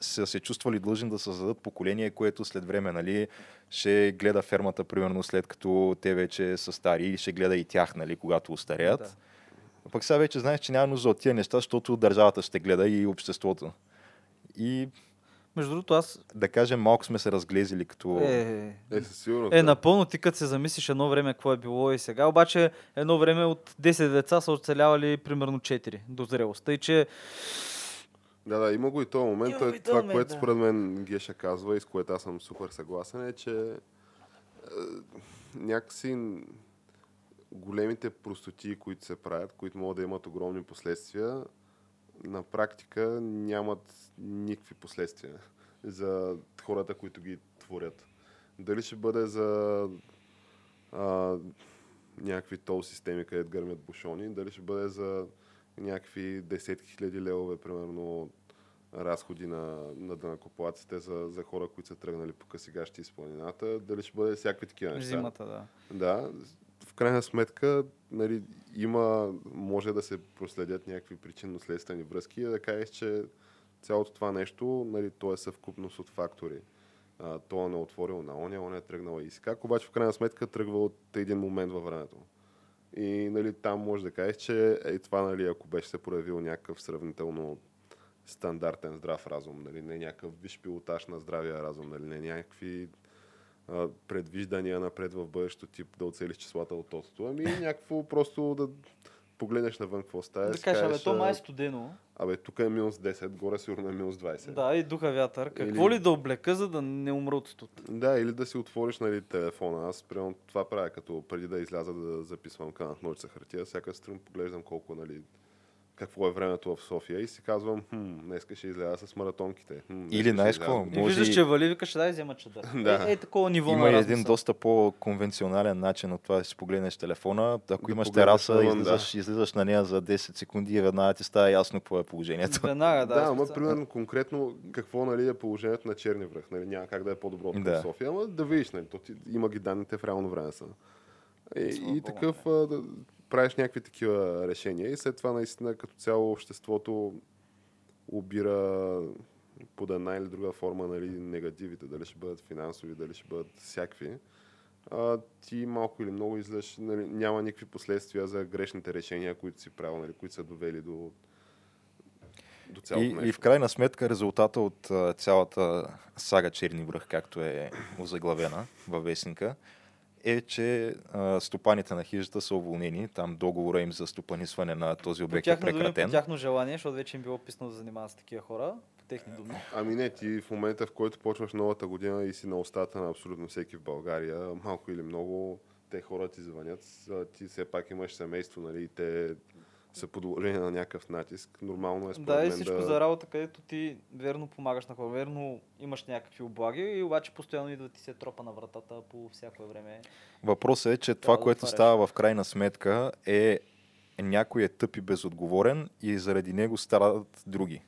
са се чувствали длъжни да създадат поколение, което след време нали, ще гледа фермата, примерно след като те вече са стари и ще гледа и тях, нали, когато устареят. Да. А пък сега вече знаеш, че няма нужда от тия неща, защото държавата ще гледа и обществото. И Между другото, аз да кажем, малко сме се разглезили като... е, Е, със сигурност. е, да. напълно ти като се замислиш едно време какво е било и сега, обаче едно време от 10 деца са оцелявали примерно 4 до зрелост. Тъй, че Да, да, има го и този момент. Има и това, момент, което да. според мен Геша казва и с което аз съм супер съгласен е, че е, някакси големите простоти, които се правят, които могат да имат огромни последствия, на практика нямат никакви последствия за хората, които ги творят. Дали ще бъде за а, някакви тол системи, където гърмят бушони, дали ще бъде за някакви десетки хиляди левове, примерно, разходи на, на дънакоплаците за, за хора, които са тръгнали по късигащи из планината, дали ще бъде всякакви такива неща. зимата, да. Да, крайна сметка нали, има, може да се проследят някакви причинно-следствени връзки и да кажеш, че цялото това нещо, нали, то е съвкупност от фактори. А, той не е отворил на оня, он е тръгнал и как, обаче в крайна сметка тръгва от един момент във времето. И нали, там може да кажеш, че е това, нали, ако беше се проявил някакъв сравнително стандартен здрав разум, нали, не някакъв виш пилотаж на здравия разум, нали, не някакви предвиждания напред в бъдещето тип да оцелиш числата от тотото, ами някакво просто да погледнеш навън какво става. Да кажеш, абе, то май е студено. Абе, тук е минус 10, горе сигурно е минус 20. Да, и духа вятър. Какво Или- ли да облека, за да не умра от студ? Да, или да си отвориш нали, телефона. Аз примерно това правя, като преди да изляза да записвам канат ножица хартия, всяка сутрин поглеждам колко, нали, какво е времето в София и си казвам, хм, днеска ще изляза с маратонките. Хм, Или? И Може виждаш, и- че вали, викаш, дай взема чадър. Да. Е, е, такова ниво Има на и един доста по-конвенционален начин от това да си погледнеш телефона. Ако Да имаш тераса, навън, да. излизаш, излизаш на нея за 10 секунди и веднага ти става ясно какво е положението. Веднага, да. Да, ама примерно конкретно какво нали, е положението на Черни връх. Нали, няма как да е по-добро от Да. София, ама да видиш, нали, то ти, има ги данните в реално време са. И, Слава и Богу, такъв а, да, правиш някакви такива решения и след това наистина като цяло обществото обира под една или друга форма нали, негативите, дали ще бъдат финансови, дали ще бъдат всякакви. А, ти малко или много излъж, нали, няма никакви последствия за грешните решения, които си правил, нали, които са довели до, до цялото И, нещо. и в крайна сметка резултата от цялата сага Черни връх, както е озаглавена във вестника, е, че а, стопаните на хижата са уволнени. Там договора им за стопанисване на този обект е думи, по прекратен. тяхно желание, защото вече им било писано да занимават с такива хора, по техни думи. Ами не, ти в момента, в който почваш новата година и си на устата на абсолютно всеки в България, малко или много, те хора ти звънят, ти все пак имаш семейство, нали, и те са подложени на някакъв натиск, нормално е според Да, и всичко да... за работа, където ти верно помагаш на хора, верно имаш някакви облаги и обаче постоянно идва ти се тропа на вратата по всяко време. Въпросът е, че това, да което става в крайна сметка е някой е тъп и безотговорен и заради него страдат други.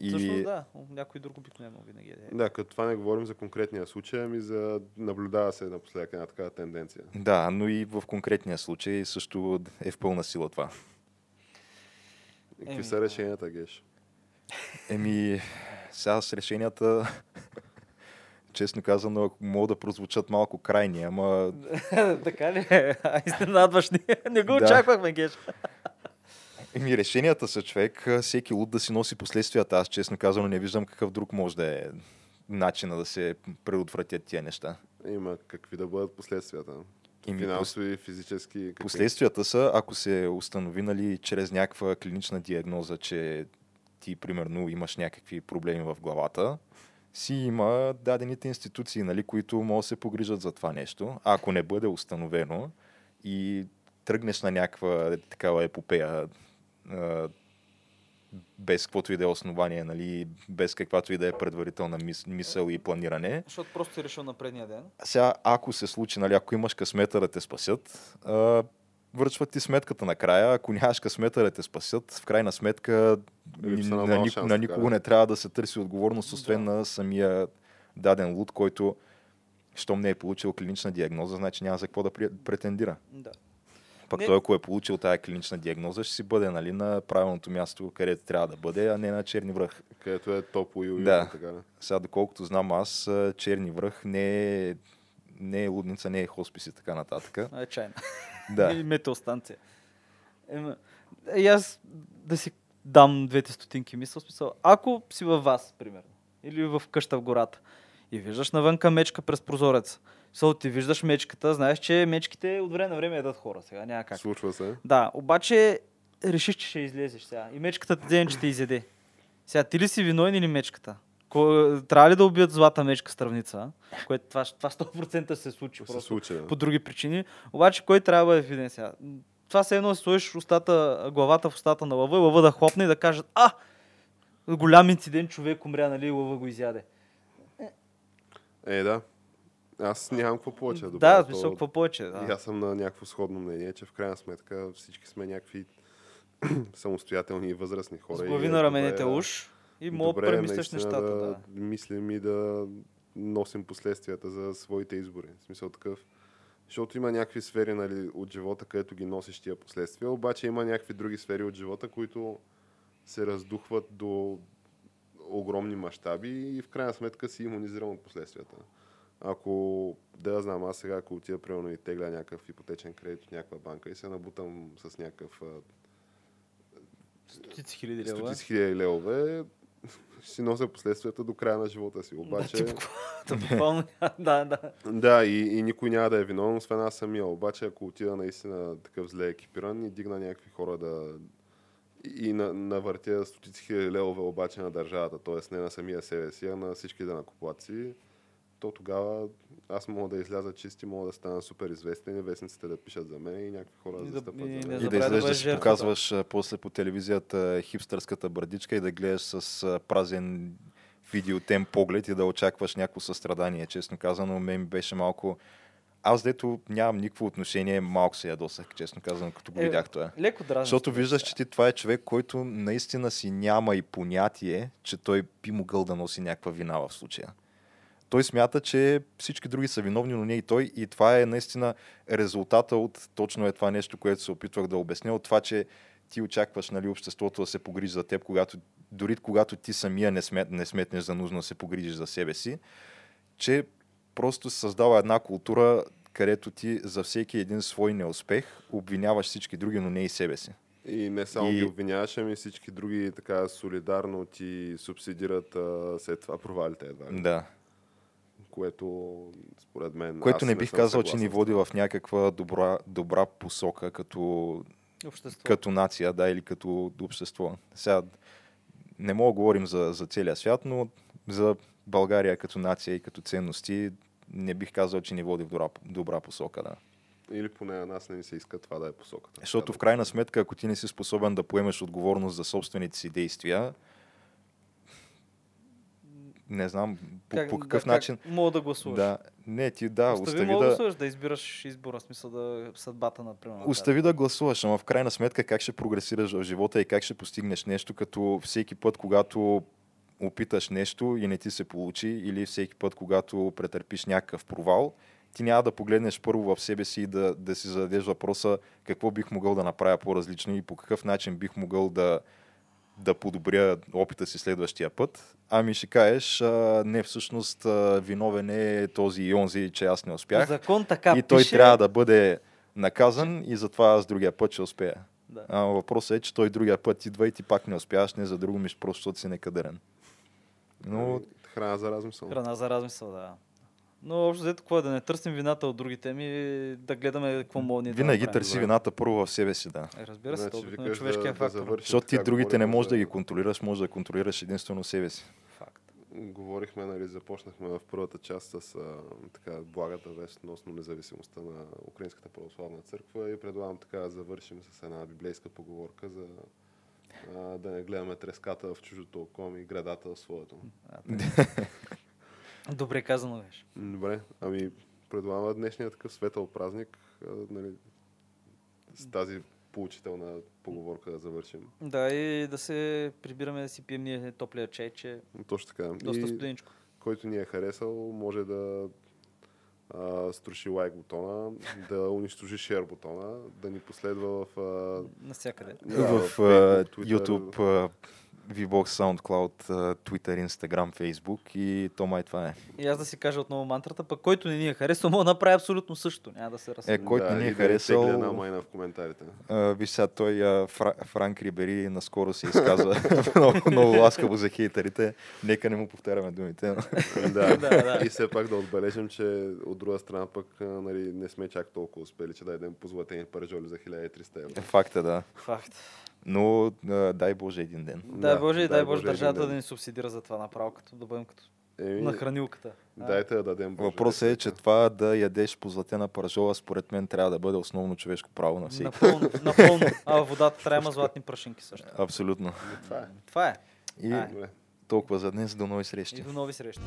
И... Всъщност да, някой друг обикновено винаги е. Да, като това не говорим за конкретния случай, ами за наблюдава се напоследък една такава тенденция. да, но и в конкретния случай също е в пълна сила това. Какви Еми, са решенията, Геш? Еми, сега с решенията, честно казано, ако могат да прозвучат малко крайни, ама така ли? Изненадваш ни. Не го очаквахме, Геш. Еми, решенията са човек, всеки луд да си носи последствията. Аз, честно казано, не виждам какъв друг може да е начина да се предотвратят тия неща. Има какви да бъдат последствията? Еми, Финансови, физически. Какви? Последствията са, ако се установи нали, чрез някаква клинична диагноза, че ти, примерно, имаш някакви проблеми в главата, си има дадените институции, нали, които могат да се погрижат за това нещо. А ако не бъде установено и тръгнеш на някаква такава епопея, без каквото и да е основание, нали, без каквато и да е предварителна мис- мисъл и планиране, Защото просто си решил на предния ден. сега, ако се случи, нали, ако имаш късмета да те спасят, а, връчват ти сметката накрая. Ако нямаш късмета да те спасят, в крайна сметка Липса на на, мал ни, шанс, на никого да. не трябва да се търси отговорност, освен на самия даден луд, който щом не е получил клинична диагноза, значи няма за какво да пре- претендира. Да. Пък Не- той, ако е получил тая клинична диагноза, ще си бъде нали, на правилното място, където трябва да бъде, а не на черни връх. Където е топло и уютно. Да. Така, да. Сега, доколкото знам аз, черни връх не е, не е лудница, не е хоспис и така нататък. А, е чайна. Да. Или метеостанция. Ема, и аз да си дам двете стотинки мисъл, смисъл, ако си във вас, примерно, или в къща в гората, и виждаш навънка мечка през прозореца, Сол, ти виждаш мечката, знаеш, че мечките от време на време ядат хора сега, няма как. Случва се. Да, обаче решиш, че ще излезеш сега. И мечката ти ден, че те изяде. Сега, ти ли си виновен или мечката? Ко... Трябва ли да убият злата мечка с? Което това, това 100% ще се случи Се случи. да. по други причини. Обаче кой трябва да бъде виден сега? Това се едно сложиш устата, главата в устата на лъва и лъва да хлопне и да кажат, а, голям инцидент, човек умря, нали, лъва го изяде. Е, да. Аз нямам какво повече да да, добавя. в смисъл, какво повече? И Да. аз съм на някакво сходно мнение, че в крайна сметка всички сме някакви самостоятелни и възрастни хора. С и глави е на раменете добре, уж и мога да е премисляш нещата. да, Да. мислим и да носим последствията за своите избори. В смисъл такъв. Защото има някакви сфери нали, от живота, където ги носиш тия последствия, обаче има някакви други сфери от живота, които се раздухват до огромни мащаби и в крайна сметка си иммунизиран от последствията. Ако, да знам, аз сега ако отида примерно и тегля някакъв ипотечен кредит от някаква банка и се набутам с някакъв Стотици хиляди лева. стотици хиляди левове, си нося последствията до края на живота си. Обаче, Да, буквално, да, да. да, и, и никой няма да е виновен, освен аз самия. Обаче, ако отида наистина такъв зле екипиран и дигна някакви хора да и на, навъртя стотици хиляди левове обаче на държавата, т.е. не на самия себе си, а на всички данакоплаци, то тогава аз мога да изляза чисти, мога да стана супер известен и вестниците да пишат за мен и някакви хора И да застъпват и за мен. И забравяй да излезеш да си показваш после по телевизията хипстърската брадичка и да гледаш с празен видеотем поглед и да очакваш някакво състрадание. Честно казано, мен ми беше малко... Аз дето нямам никакво отношение, малко се ядосах, честно казано, като го Е, видях това. Леко дразни. Защото виждаш, че ти това е човек, който наистина си няма и понятие, че той би могъл да носи някаква вина в случая. Той смята, че всички други са виновни, но не и той. И това е наистина резултата от точно е това нещо, което се опитвах да обясня, от това, че ти очакваш нали, обществото да се погрижи за теб, когато, дори когато ти самия не, смет, не сметнеш за нужно да се погрижиш за себе си, че просто се създава една култура, където ти за всеки един свой неуспех обвиняваш всички други, но не и себе си. И не само И- ги обвиняваш, ами всички други така солидарно ти субсидират а, след това провалите едва. Да. Което според мен... Което аз не бих казал, че ни води в някаква добра, добра посока като, Общество. като нация, да, или като общество. Сега не мога да говорим за, за целия свят, но за България като нация и като ценности не бих казал, че ни води в добра, добра посока, да. Или поне на нас не ни се иска това да е посоката. Защото в крайна сметка, ако ти не си способен да поемеш отговорност за собствените си действия, не знам по, по какъв да, начин. Как мога да гласуваш? Да, не, ти да, остави, остави да... да, гласуваш, да избираш избора, смисъл да съдбата на примерно. остави да гласуваш, ама в крайна сметка как ще прогресираш в живота и как ще постигнеш нещо, като всеки път, когато опиташ нещо и не ти се получи, или всеки път, когато претърпиш някакъв провал, ти няма да погледнеш първо в себе си и да, да си зададеш въпроса какво бих могъл да направя по-различно и по какъв начин бих могъл да, да подобря опита си следващия път. Ами ще кажеш, а, не всъщност а, виновен е този и онзи, че аз не успях. закон така и той пише. трябва да бъде наказан и затова аз другия път ще успея. Да. А, въпросът е, че той другия път идва и ти пак не успяваш, не за друго миш, просто защото си некадърен. Но Ами, Храна за размисъл. Храна за размисъл, да. Но общо взето, какво е да не търсим вината от другите ми, да гледаме какво мога ние да винаги направим. търси вината първо в себе си, да. Е, разбира се, Значи, толкова на викаш човешкия да, да фактор. завършим Защото ти така, другите не говорим можеш да ги контролираш, можеш да контролираш единствено себе си. Факт. Говорихме, нали, започнахме в първата част с а, така, благата вест относно независимостта на Украинската православна църква и предлагам така да завършим с една библейска поговорка за а, да не гледаме треската в чужото око, ами градата в своето. А, Добре казано беше. Добре, ами предлагам днешния такъв светъл празник, нали, с тази поучителна поговорка да завършим. Да, и да се прибираме да си пием ние топлия чай, че Точно така. доста И- който ни е харесал, може да а, струши лайк бутона, да унищожи шер бутона, да ни последва в, а, Навсякъде. да, в а, Facebook, Twitter. YouTube, а, VBOX, SoundCloud, Twitter, Instagram, Facebook и то май това е. И аз да си кажа отново мантрата, пък който не ни е харесал, мога да направи абсолютно също. Няма да се разсъжда. Е, който да, не ни е да тегли харесал- една майна в коментарите. А, виж сега, той а, Фра, Франк Рибери наскоро се изказва много, много ласкаво за хейтерите. Нека не му повтаряме думите. но- да, Да, да. И все пак да отбележим, че от друга страна пък нали, не сме чак толкова успели, че да дадем позлатени паржоли за 1300 евро. Факт е, да. Факт. Но а, дай Боже един ден. Дай Боже и дай Боже един държавата да ни субсидира за това направо, като да бъдем като Еми, на хранилката. А? Дайте да дадем Боже. Въпросът е, че това да ядеш позлатена паржола, според мен трябва да бъде основно човешко право на всеки. Напълно, напълно. А водата трябва има златни прашинки също. Абсолютно. Това е. Това е. И Ай. Добре. толкова за днес. До нови И срещи. до нови срещи.